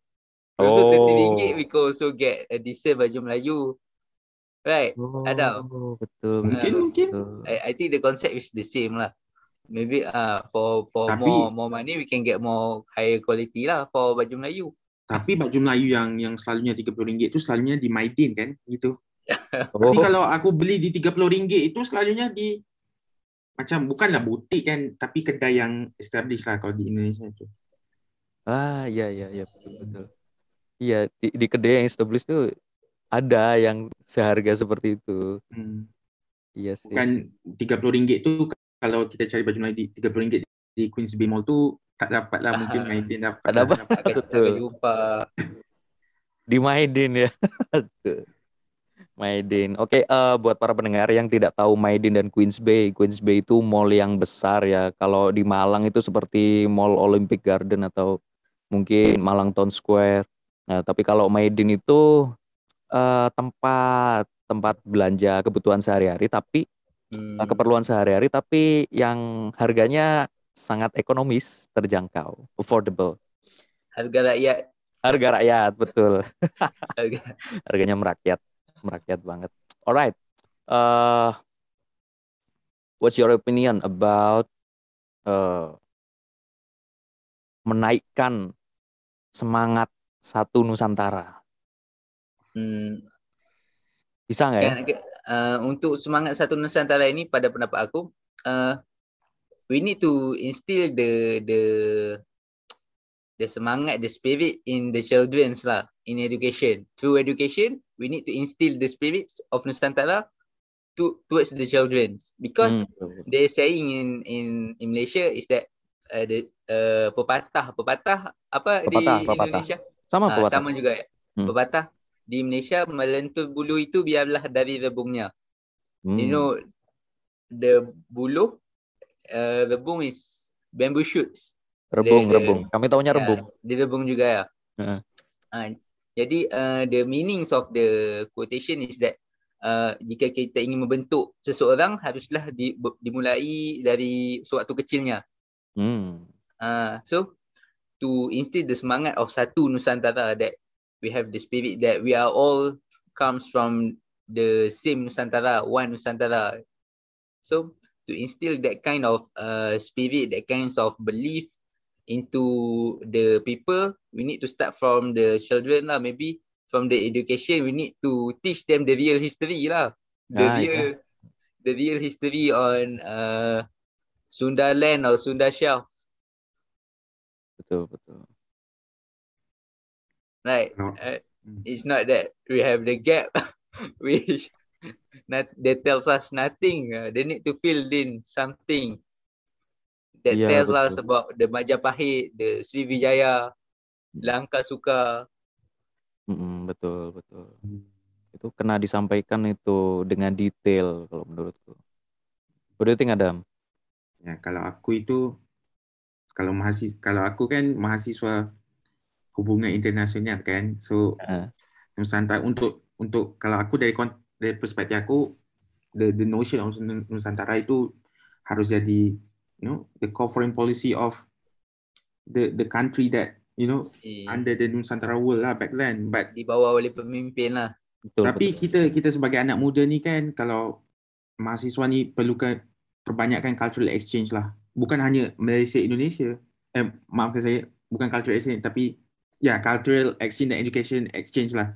Also RM30 we can also get a decent baju Melayu. Right. Adam. Oh, betul. Mungkin, betul, mungkin. I, I think the concept is the same lah. Maybe uh for for Tapi- more more money we can get more higher quality lah for baju Melayu. Tapi baju Melayu yang yang selalunya RM30 itu selalunya di Maidin kan? Gitu. [LAUGHS] Oh, Tapi kalau aku beli di RM30 itu selalunya di macam bukanlah butik kan, tapi kedai yang established lah kalau di Indonesia itu. ah, iya, iya, iya, betul, betul. Iya, di, di kedai yang established tuh ada yang seharga seperti itu. Hmm. Iya sih. Bukan RM30 itu kalau kita cari baju Melayu di RM30 di Queens Bay Mall tu tak dapat lah mungkin [LAUGHS] Maidin dapat. Tak dapat. [LAUGHS] Akan jumpa. di Maidin ya. [LAUGHS] Maidin. Oke, eh, buat para pendengar yang tidak tahu Maidin dan Queens Bay, Queens Bay itu mall yang besar ya. Kalau di Malang itu seperti Mall Olympic Garden atau mungkin Malang Town Square. Nah, tapi kalau Maidin itu eh, tempat tempat belanja kebutuhan sehari-hari, tapi Hmm. eh, keperluan sehari-hari, tapi yang harganya sangat ekonomis, terjangkau, affordable. Harga rakyat. Harga rakyat, betul. [LAUGHS] Harga. harganya merakyat merakyat banget alright uh, what's your opinion about uh, menaikkan semangat satu Nusantara Hmm, bisa nggak ya? Kan, uh, untuk semangat satu Nusantara ini pada pendapat aku uh, we need to instill the the the semangat the spirit in the children's lah in education. Through education we need to instill the spirits of Nusantara to towards the children's because Hmm, they saying in in in Malaysia is that uh, the uh, pepatah pepatah apa Pepatah, di pepatah. Indonesia? Sama Ah, pepatah. sama juga ya. Hmm. Pepatah di Malaysia melentur bulu itu biarlah dari rebungnya. Hmm, You know the bulu uh, rebung is bamboo shoots. rebung the- rebung kami taunya Ya, rebung di rebung juga ya. Heeh. Ah, jadi uh, the meanings of the quotation is that uh, jika kita ingin membentuk seseorang haruslah di, dimulai dari sewaktu kecilnya. hmm. Uh, so to instill the semangat of satu Nusantara that we have the spirit that we are all comes from the same Nusantara, one Nusantara. So to instill that kind of uh, spirit, that kinds of belief into the people, we need to start from the children lah. Maybe from the education, we need to teach them the real history lah. The Ah, real, the real history on uh, Sunda land or Sunda shelf. betul betul Right. No. Uh, Hmm. it's not that we have the gap [LAUGHS] which not that tells us nothing. Uh, they need to fill in something that Ya, tells us betul. about the Majapahit, the Sriwijaya, Langkah Suka. Mm-mm, betul betul itu kena disampaikan itu dengan detail kalau menurutku What do you think Adam? Ya, kalau aku itu kalau mahasiswa kalau aku kan mahasiswa hubungan internasional kan. So Ah. Nusantara untuk untuk kalau aku dari dari perspektif aku the the notion of Nusantara itu harus jadi you know the core foreign policy of the the country that you know Eh, under the Nusantara world lah back then but dibawa oleh pemimpin lah. Betul, tapi betul. kita kita sebagai anak muda ni kan kalau mahasiswa ni perlukan perbanyakkan cultural exchange lah bukan hanya Malaysia Indonesia eh maafkan saya bukan cultural exchange tapi ya cultural exchange dan education exchange lah.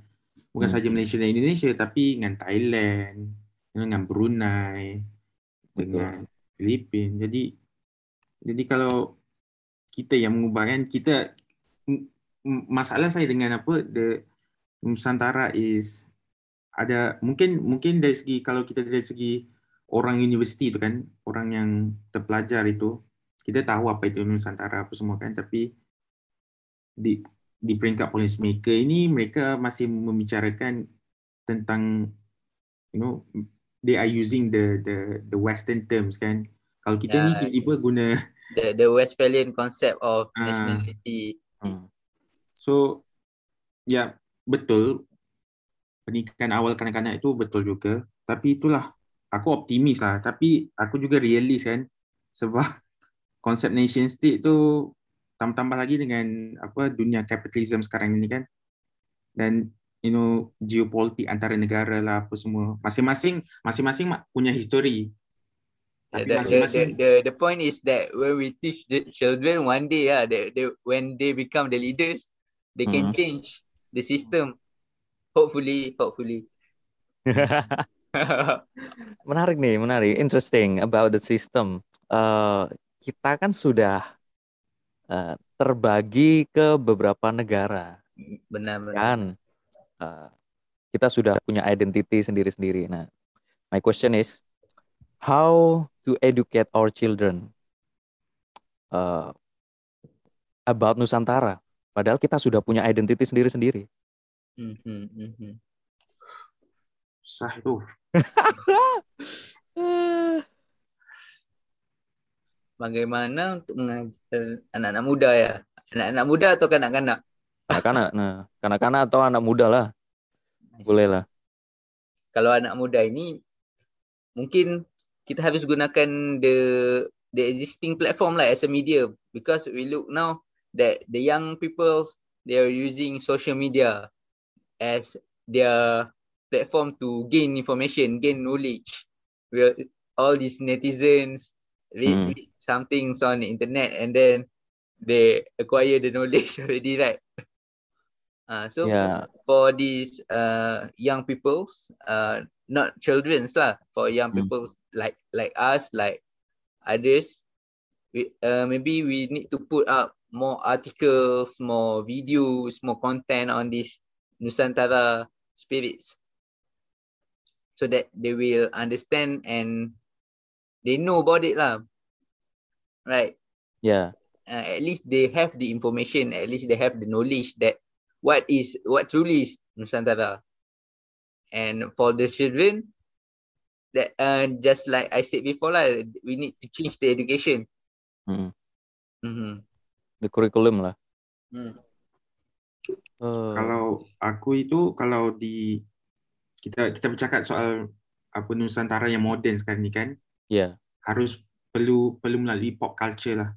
Bukan Hmm. saja Malaysia dan Indonesia tapi dengan Thailand dengan Brunei dengan Filipin. Jadi jadi kalau kita yang mengubah kan kita masalah saya dengan apa the Nusantara is ada mungkin mungkin dari segi kalau kita dari segi orang universiti itu kan orang yang terpelajar itu kita tahu apa itu Nusantara apa semua kan tapi di di peringkat policy maker ini mereka masih membicarakan tentang you know they are using the the the western terms kan kalau kita ni Ya. tiba-tiba guna [LAUGHS] The the Westphalian concept of Ah. nationality. Hmm. so ya betul pernikahan awal kanak-kanak itu betul juga tapi itulah aku optimis lah tapi aku juga realis kan sebab [LAUGHS] konsep nation state tu tambah-tambah lagi dengan apa dunia kapitalisme sekarang ini kan dan you know geopolitik antara negara lah apa semua masing-masing masing-masing mak- punya histori The, tapi the, the, masing-masing the, the point is that when we teach the children one day, yeah, they, they, when they become the leaders, they can Mhm. change the system. Hopefully, hopefully. [LAUGHS] menarik nih, menarik, interesting about the system. Eh, kita kan sudah eh, terbagi ke beberapa negara, benar, benar. kan? Eh, kita sudah punya identity sendiri-sendiri. Nah, my question is, how to educate our children eh, about Nusantara? Padahal kita sudah punya identity sendiri-sendiri. Mhm, mhm. sah itu [LAUGHS] Bagaimana untuk mengajar anak-anak muda ya? Anak-anak muda atau kanak-kanak? Kanak-kanak, nah, kanak-kanak atau anak muda lah, boleh lah. Kalau anak muda ini mungkin kita harus gunakan the the existing platform lah as a media because we look now that the young people they are using social media as their platform to gain information, gain knowledge. We are, all these netizens read, Hmm. read some things on the internet and then they acquire the [LAUGHS] knowledge already, right? Uh, so Ya, for these uh young peoples, uh not children's lah, for young Hmm. peoples like like us, like others, we uh maybe we need to put up more articles, more videos, more content on this Nusantara spirits. So that they will understand and they know about it lah. Right ya, uh, at least they have the information, at least they have the knowledge that what is what truly is Nusantara. And for the children, that uh, just like I said before, lah, we need to change the education. Mm. Mm-hmm. the curriculum lah. Mm. Eh, kalau aku itu kalau di kita kita bercakap soal apa Nusantara yang moden sekarang ni kan ya, harus perlu perlu melalui pop culture lah.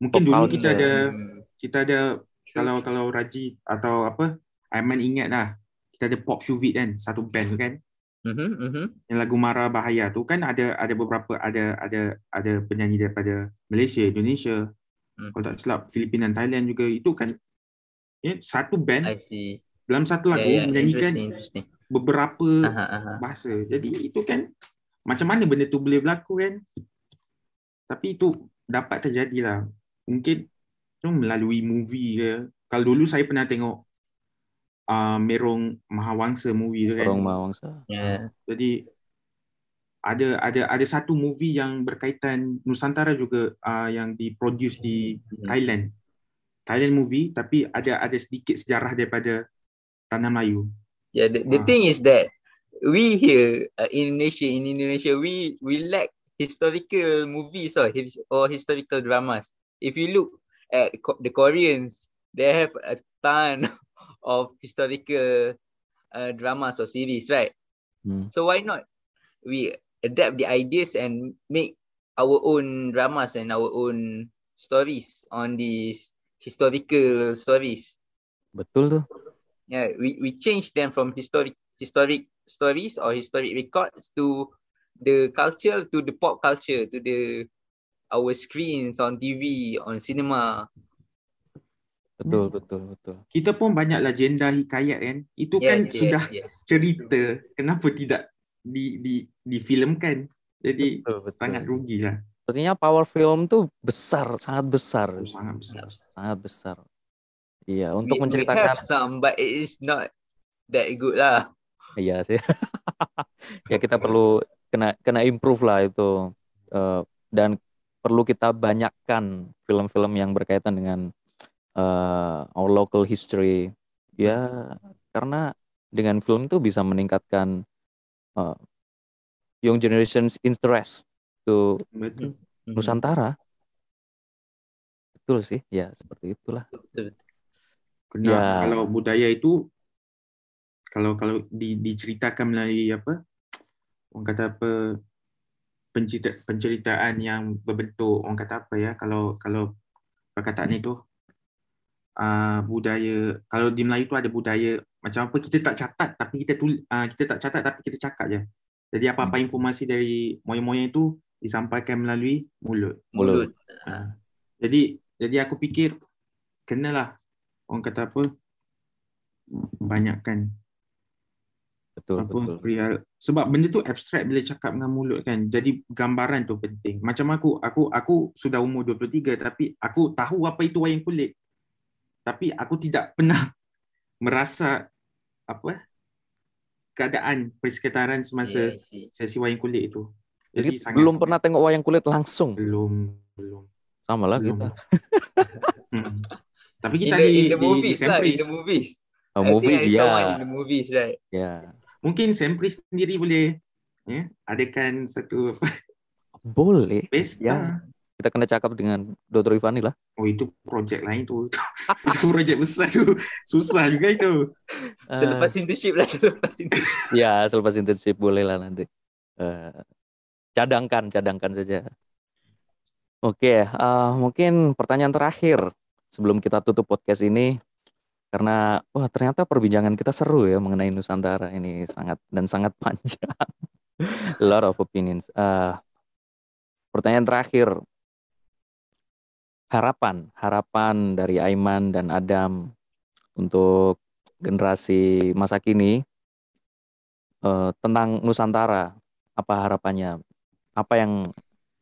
Mungkin Pop dulu culture. kita ada Mm. kita ada True, kalau kalau Raji atau apa Aiman ingat lah kita ada Pop Shuvit kan satu band tu kan Mhm, mhm. yang lagu Mara Bahaya tu kan ada ada beberapa ada ada ada penyanyi daripada Malaysia, Indonesia, Hmm. kalau tak silap Filipina dan Thailand juga itu kan ya, satu band I see. dalam satu lagu Yeah, yeah. menyanyikan Interesting, interesting. beberapa Aha, aha. bahasa. Jadi itu kan macam mana benda tu boleh berlaku kan? Tapi itu dapat terjadi lah. Mungkin tu melalui movie ke. Kalau dulu saya pernah tengok uh, Merong Mahawangsa movie tu kan. orang Mawangsa. Yeah. Jadi ada ada ada satu movie yang berkaitan Nusantara juga uh, yang diproduce di Thailand. Thailand movie tapi ada ada sedikit sejarah daripada tanah Melayu. Yeah, the, the Ah. thing is that we here uh, in Indonesia, in Indonesia, we we lack historical movies or his, or historical dramas. If you look at the Koreans, they have a ton [LAUGHS] of historical uh, dramas or series, right? Hmm. So why not we adapt the ideas and make our own dramas and our own stories on these historical stories? Betul tuh. yeah we, we change them from historic historic stories or historic records to the culture to the pop culture to the our screens on TV on cinema Betul, Hmm. betul, betul. Kita pun banyak legenda hikayat kan. Itu kan yes, sudah yes, yes. cerita. Kenapa tidak di di difilmkan? Jadi Betul, betul. sangat rugi lah. Sepertinya power film tuh besar, sangat besar, Oh, sangat besar. sangat besar. Iya, we, untuk we menceritakan have some but it is not that good lah Iya sih. [LAUGHS] ya kita perlu kena kena improve lah itu. Eh, dan perlu kita banyakkan film-film yang berkaitan dengan uh, our local history. Ya, karena dengan film itu bisa meningkatkan uh, young generation's interest to Betul. Mhm. Nusantara. Betul sih, ya seperti itulah. Betul, Ya. kalau budaya itu kalau kalau di, diceritakan melalui apa orang kata apa pencerita, penceritaan yang berbentuk orang kata apa ya kalau kalau perkataan itu uh, budaya kalau di Melayu itu ada budaya macam apa kita tak catat tapi kita tul, uh, kita tak catat tapi kita cakap je. Jadi apa-apa informasi dari moyang-moyang itu disampaikan melalui mulut. Mulut. Ah, Jadi jadi aku fikir kenalah orang kata apa banyakkan Betul, apa betul. real sebab benda tu abstrak bila cakap dengan mulut kan. Jadi gambaran tu penting. Macam aku aku aku sudah umur 23 tapi aku tahu apa itu wayang kulit. Tapi aku tidak [LAUGHS] pernah merasa apa keadaan persekitaran semasa sesi wayang kulit itu. Jadi sangat- belum pernah tengok wayang kulit langsung. belum belum Sama lah belum. kita. [LAUGHS] Hmm. Tapi In kita the, di, in the di, di movies lah, in the movies. Oh, movies one ya. in the movies, right? Ya. Mungkin Sempris sendiri boleh ya, adakan satu apa, [LAUGHS] Boleh. pesta. Ya. Kita kena cakap dengan Dr. Ivani lah. Oh itu projek lain tu. [LAUGHS] itu projek besar tu. Susah juga itu. Selepas internship lah, [LAUGHS] selepas internship. ya, selepas internship boleh lah nanti. Eh, cadangkan, cadangkan saja. Oke, eh, mungkin pertanyaan terakhir sebelum kita tutup podcast ini karena wah ternyata perbincangan kita seru ya mengenai Nusantara ini sangat dan sangat panjang. A [LAUGHS] lot of opinions. Eh, pertanyaan terakhir, harapan, harapan dari Aiman dan Adam untuk generasi masa kini eh, tentang Nusantara. Apa harapannya? Apa yang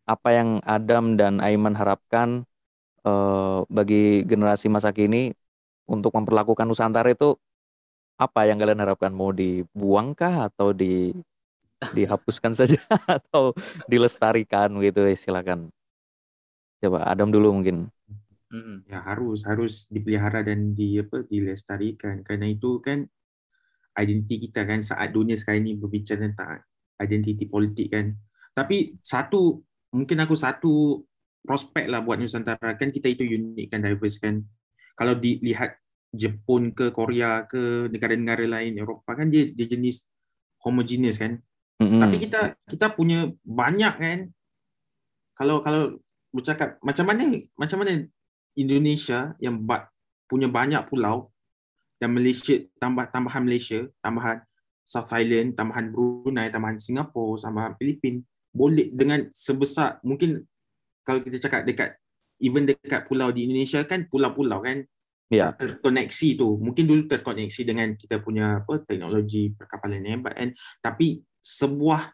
apa yang Adam dan Aiman harapkan eh, bagi generasi masa kini untuk memperlakukan Nusantara itu apa yang kalian harapkan? Mau dibuangkah atau di [LAUGHS] dihapuskan saja [LAUGHS] atau dilestarikan gitu? Eh, Silakan. Coba Adam dulu mungkin. Ya harus harus dipelihara dan di apa dilestarikan. Kerana itu kan identiti kita kan saat dunia sekarang ini berbicara tentang identiti politik kan. Tapi satu mungkin aku satu prospek lah buat Nusantara kan kita itu unik kan diverse kan. Kalau dilihat Jepun ke Korea ke negara-negara lain Eropah kan dia dia jenis homogeneous kan. Mm-mm. Tapi kita kita punya banyak kan. Kalau kalau bercakap macam mana macam mana Indonesia yang ba- punya banyak pulau dan Malaysia tambah tambahan Malaysia, tambahan South Island, tambahan Brunei, tambahan Singapura, tambahan Filipin boleh dengan sebesar mungkin kalau kita cakap dekat even dekat pulau di Indonesia kan pulau-pulau kan Ya. terkoneksi tu. Mungkin dulu terkoneksi dengan kita punya apa teknologi perkapalan yang hebat kan. Tapi sebuah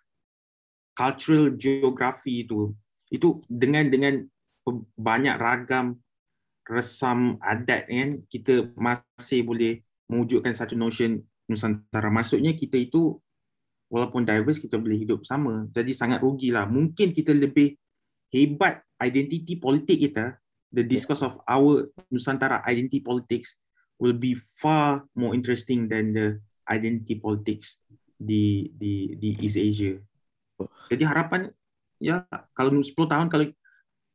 cultural geography itu itu dengan dengan banyak ragam resam adat kan kita masih boleh mewujudkan satu notion Nusantara. Maksudnya kita itu walaupun diverse kita boleh hidup sama. Jadi sangat rugilah. Mungkin kita lebih hebat identiti politik kita the discourse of our Nusantara identity politics will be far more interesting than the identity politics di di di East Asia. Jadi harapan ya kalau 10 tahun kalau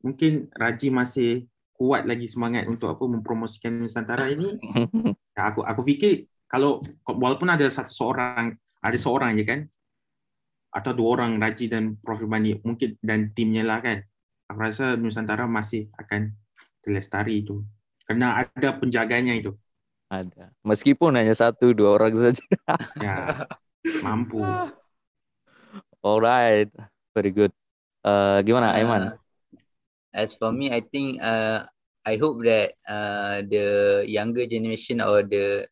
mungkin Raji masih kuat lagi semangat untuk apa mempromosikan Nusantara ini, [LAUGHS] ya aku aku fikir kalau walaupun ada satu seorang ada seorang je kan atau dua orang Raji dan Prof Bani mungkin dan timnya lah kan. Aku rasa Nusantara masih akan terlestari itu. Karena ada penjaganya itu. Ada. Meskipun hanya satu dua orang saja. Ya, mampu. [LAUGHS] Alright, very good. Eh, gimana, Aiman? Uh, as for me, I think uh, I hope that uh, the younger generation or the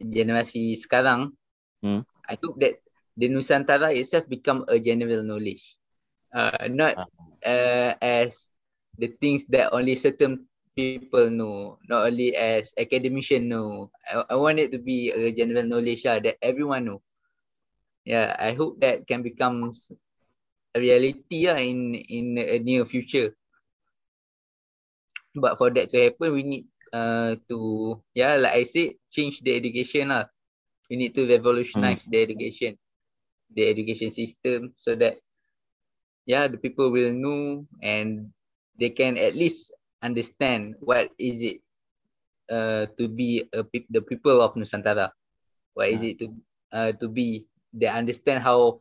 generasi sekarang, Hmm. I hope that the Nusantara itself become a general knowledge, uh, not uh, as the things that only certain people know, not only as academician know. I, I want it to be a general knowledge lah, that everyone know. Yeah, I hope that can become a reality lah in in a near future. But for that to happen, we need uh to yeah, like I said, change the education lah. We need to revolutionize the education, the education system, so that yeah, the people will know and they can at least understand what is it uh to be a peop- the people of Nusantara. What is it to uh to be? They understand how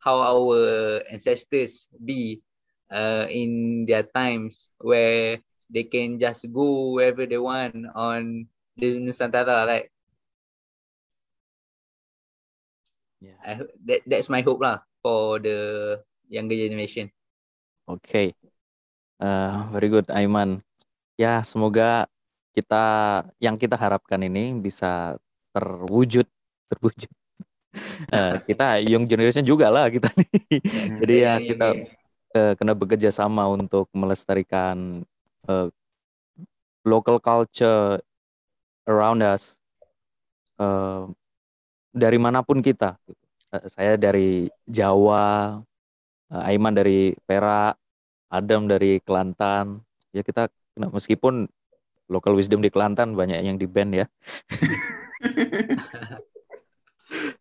how our ancestors be uh in their times where they can just go wherever they want on the Nusantara, right? Yeah. I that that's my hope lah for the younger generation. Oke, Eh, very good, Aiman. Ya, semoga kita yang kita harapkan ini bisa terwujud, [LAUGHS] terwujud. Eh, [LAUGHS] kita young generation juga lah kita nih. [LAUGHS] Jadi ya Yang- kita yang- eh, kena bekerja sama untuk melestarikan eh, local culture around us eh, dari mana pun kita. Eh, saya dari Jawa, Aiman dari Perak, Adam dari Kelantan. Ya kita kena meskipun local wisdom di Kelantan banyak yang di band ya. [LAUGHS]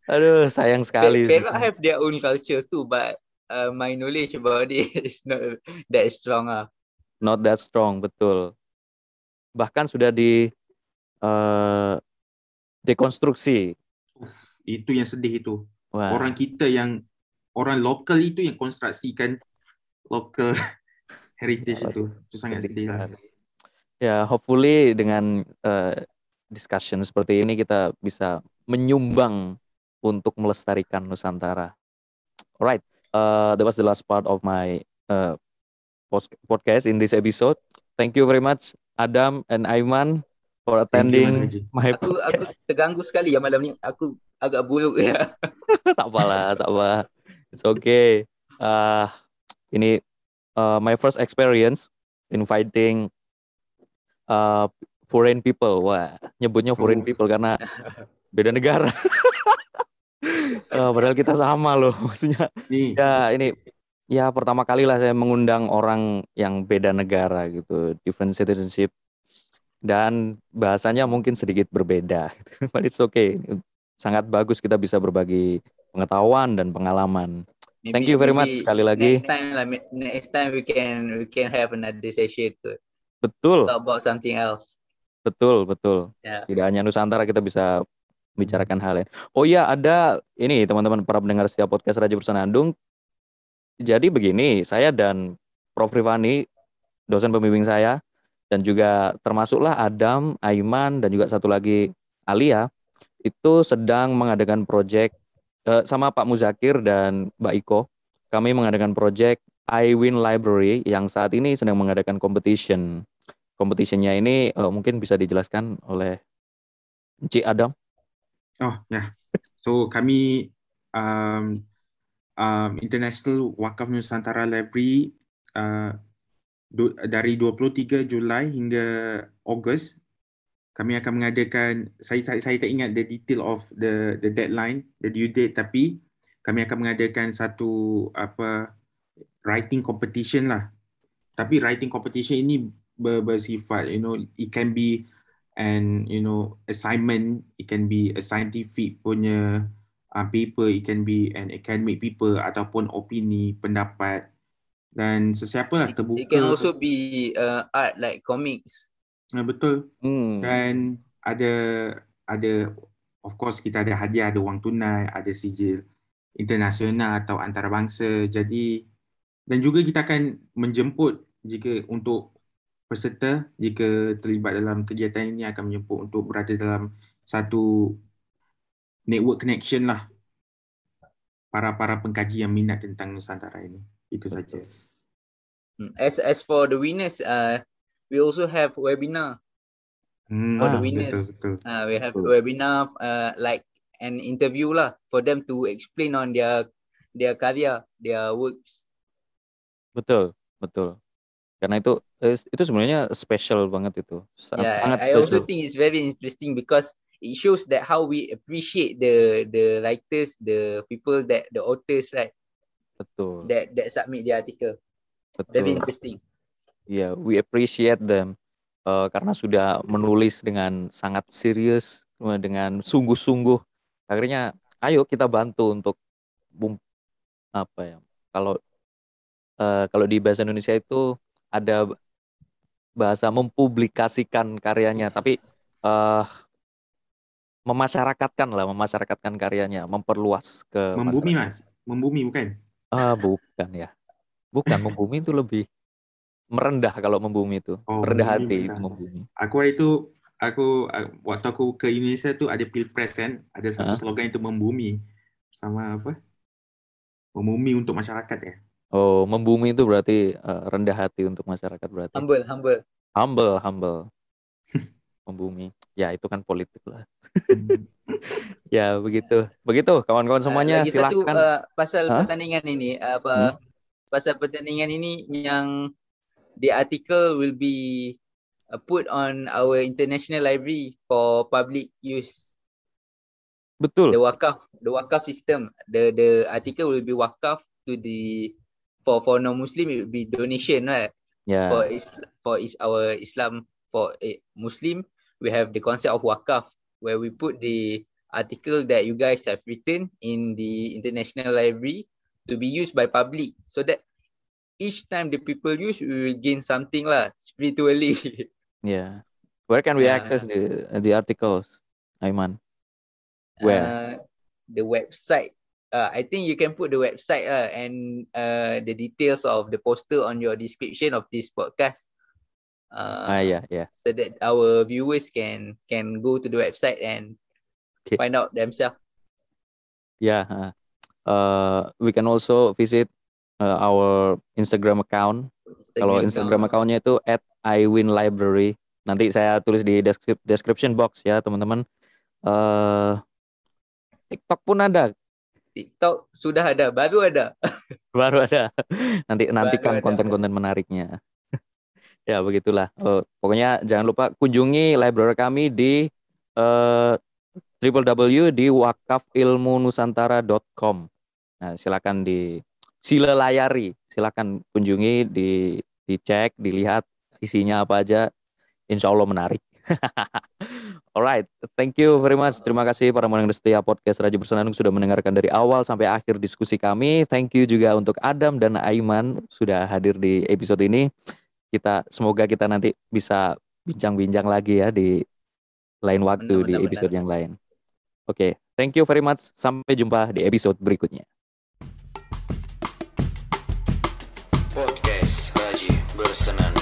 Aduh, sayang sekali. Pe- Perak have their own culture too, but uh, my knowledge about it [LAUGHS] is not that strong ah. Not that strong, betul. Bahkan sudah di eh, dekonstruksi. Itu yang sedih itu. Wah, Orang kita yang orang lokal itu yang konstruksikan local [LAUGHS] heritage itu. Itu sangat sedih lah. Ya, hopefully dengan eh, discussion seperti ini kita bisa menyumbang untuk melestarikan Nusantara. Alright, uh, that was the last part of my uh, podcast in this episode. Thank you very much, Adam and Aiman, for you, attending Haji. my Aku aku terganggu sekali ya malam ni. Aku agak buruk ya. [LAUGHS] tak apalah, tak apa. It's okay. Uh, ini uh, my first experience inviting uh, foreign people. Wah, nyebutnya foreign people karena [LAUGHS] beda negara. Uh, [LAUGHS] padahal kita sama loh, maksudnya. Ya ini ya pertama kali lah saya mengundang orang yang beda negara gitu, different citizenship. Dan bahasanya mungkin sedikit berbeda, [LAUGHS] but it's okay. Sangat bagus kita bisa berbagi pengetahuan dan pengalaman. Maybe- Thank you very much sekali lagi. Next time lah, next time we can we can have another session to Betul, talk about something else. betul, betul. Ya. Tidak hanya Nusantara kita bisa bicarakan hal lain. Oh iya, ada ini teman-teman para pendengar setiap podcast Raja Bersenandung. Jadi begini, saya dan Prof Rifani, dosen pembimbing saya, dan juga termasuklah Adam, Aiman, dan juga satu lagi Alia, itu sedang mengadakan proyek sama Pak Muzakir dan Mbak Iko. Kami mengadakan proyek iWin Library yang saat ini sedang mengadakan competition. Competitionnya ini eh, mungkin bisa dijelaskan oleh Cik Adam. Oh ya. So kami um, um, International Wakaf Nusantara Library uh, du, dari 23 Julai hingga Ogos kami akan mengadakan saya tak saya tak ingat the detail of the the deadline the due date tapi kami akan mengadakan satu apa writing competition lah. Tapi writing competition ini ber, bersifat you know it can be and you know assignment it can be a scientific punya uh, paper it can be an academic paper ataupun opini pendapat dan sesiapa lah terbuka it can also be uh, art like comics. Ah, betul. Hmm. dan ada ada of course kita ada hadiah ada wang tunai ada sijil internasional atau antarabangsa. Jadi dan juga kita akan menjemput jika untuk peserta jika terlibat dalam kegiatan ini akan menjemput untuk berada dalam satu network connection lah. Para para pengkaji yang minat tentang Nusantara ini. Itu saja. Mm. As as for the winners, uh, we also have webinar. hmm, For the Ah, winners, betul betul uh, we have Betul. webinar uh, like an interview lah for them to explain on their their karya, their works. Betul, betul. Karena itu eh, itu sebenarnya special banget itu. Sangat, yeah, sangat I, I also special. think it's very interesting because it shows that how we appreciate the the writers, the people that the authors, right? betul that that submit the article. Very betul interesting. ya we appreciate them eh, karena sudah menulis dengan sangat serius eh, dengan sungguh-sungguh akhirnya ayo kita bantu untuk apa ya kalau eh, kalau di bahasa Indonesia itu ada bahasa mempublikasikan karyanya tapi eh memasyarakatkan lah memasyarakatkan karyanya memperluas ke Membumi masyarakat. mas, membumi bukan? ah bukan ya bukan membumi itu lebih merendah kalau membumi itu Oh, merendah hati itu membumi Aku itu aku waktu aku ke Indonesia tu ada pilpres kan, ada satu Hah? slogan itu membumi sama apa? Membumi untuk masyarakat ya. oh membumi itu berarti eh, rendah hati untuk masyarakat berarti Humble, humble. humble humble [LAUGHS] membumi ya itu kan politik lah Hmm. [LAUGHS] ya begitu begitu kawan-kawan semuanya Uh, lagi satu silahkan uh, pasal Hah? pertandingan ini apa pasal pertandingan ini yang the article will be uh, put on our international library for public use. betul The wakaf, the wakaf system, the the article will be wakaf to the for for non-Muslim it will be donation right? Yeah. For is for is our Islam for a Muslim we have the concept of wakaf where we put the article that you guys have written in the international library to be used by public so that each time the people use we will gain something lah spiritually. [LAUGHS] yeah. where can we Yeah. access the the articles Aiman Where? Uh, the website. Uh, I think you can put the website uh, and uh, the details of the poster on your description of this podcast. Uh, ah ya ya so that our viewers can can go to the website and Okay. find out themselves. Yeah. ah. Uh, we can also visit uh, our Instagram account Kalau Instagram account-nya itu at iWinLibrary. Nanti saya tulis di description box ya teman-teman. Eh TikTok pun ada, TikTok sudah ada, baru ada. [LAUGHS] baru ada. Nanti nantikan konten-konten menariknya. [LAUGHS] ya begitulah. Eh, pokoknya jangan lupa kunjungi library kami di eh www di wakafilmunusantara.com. Nah, silakan di sila layari, silakan kunjungi, di dicek, dilihat isinya apa aja. Insya Allah menarik. [LAUGHS] Alright, thank you very much. Terima kasih para pendengar setia podcast Raja Bersenandung sudah mendengarkan dari awal sampai akhir diskusi kami. Thank you juga untuk Adam dan Aiman sudah hadir di episode ini. Kita semoga kita nanti bisa bincang-bincang lagi ya di lain waktu Benar, di benar, episode benar. yang lain. Oke, thank you very much. Sampai jumpa di episode berikutnya. Podcast Raji Bersenandung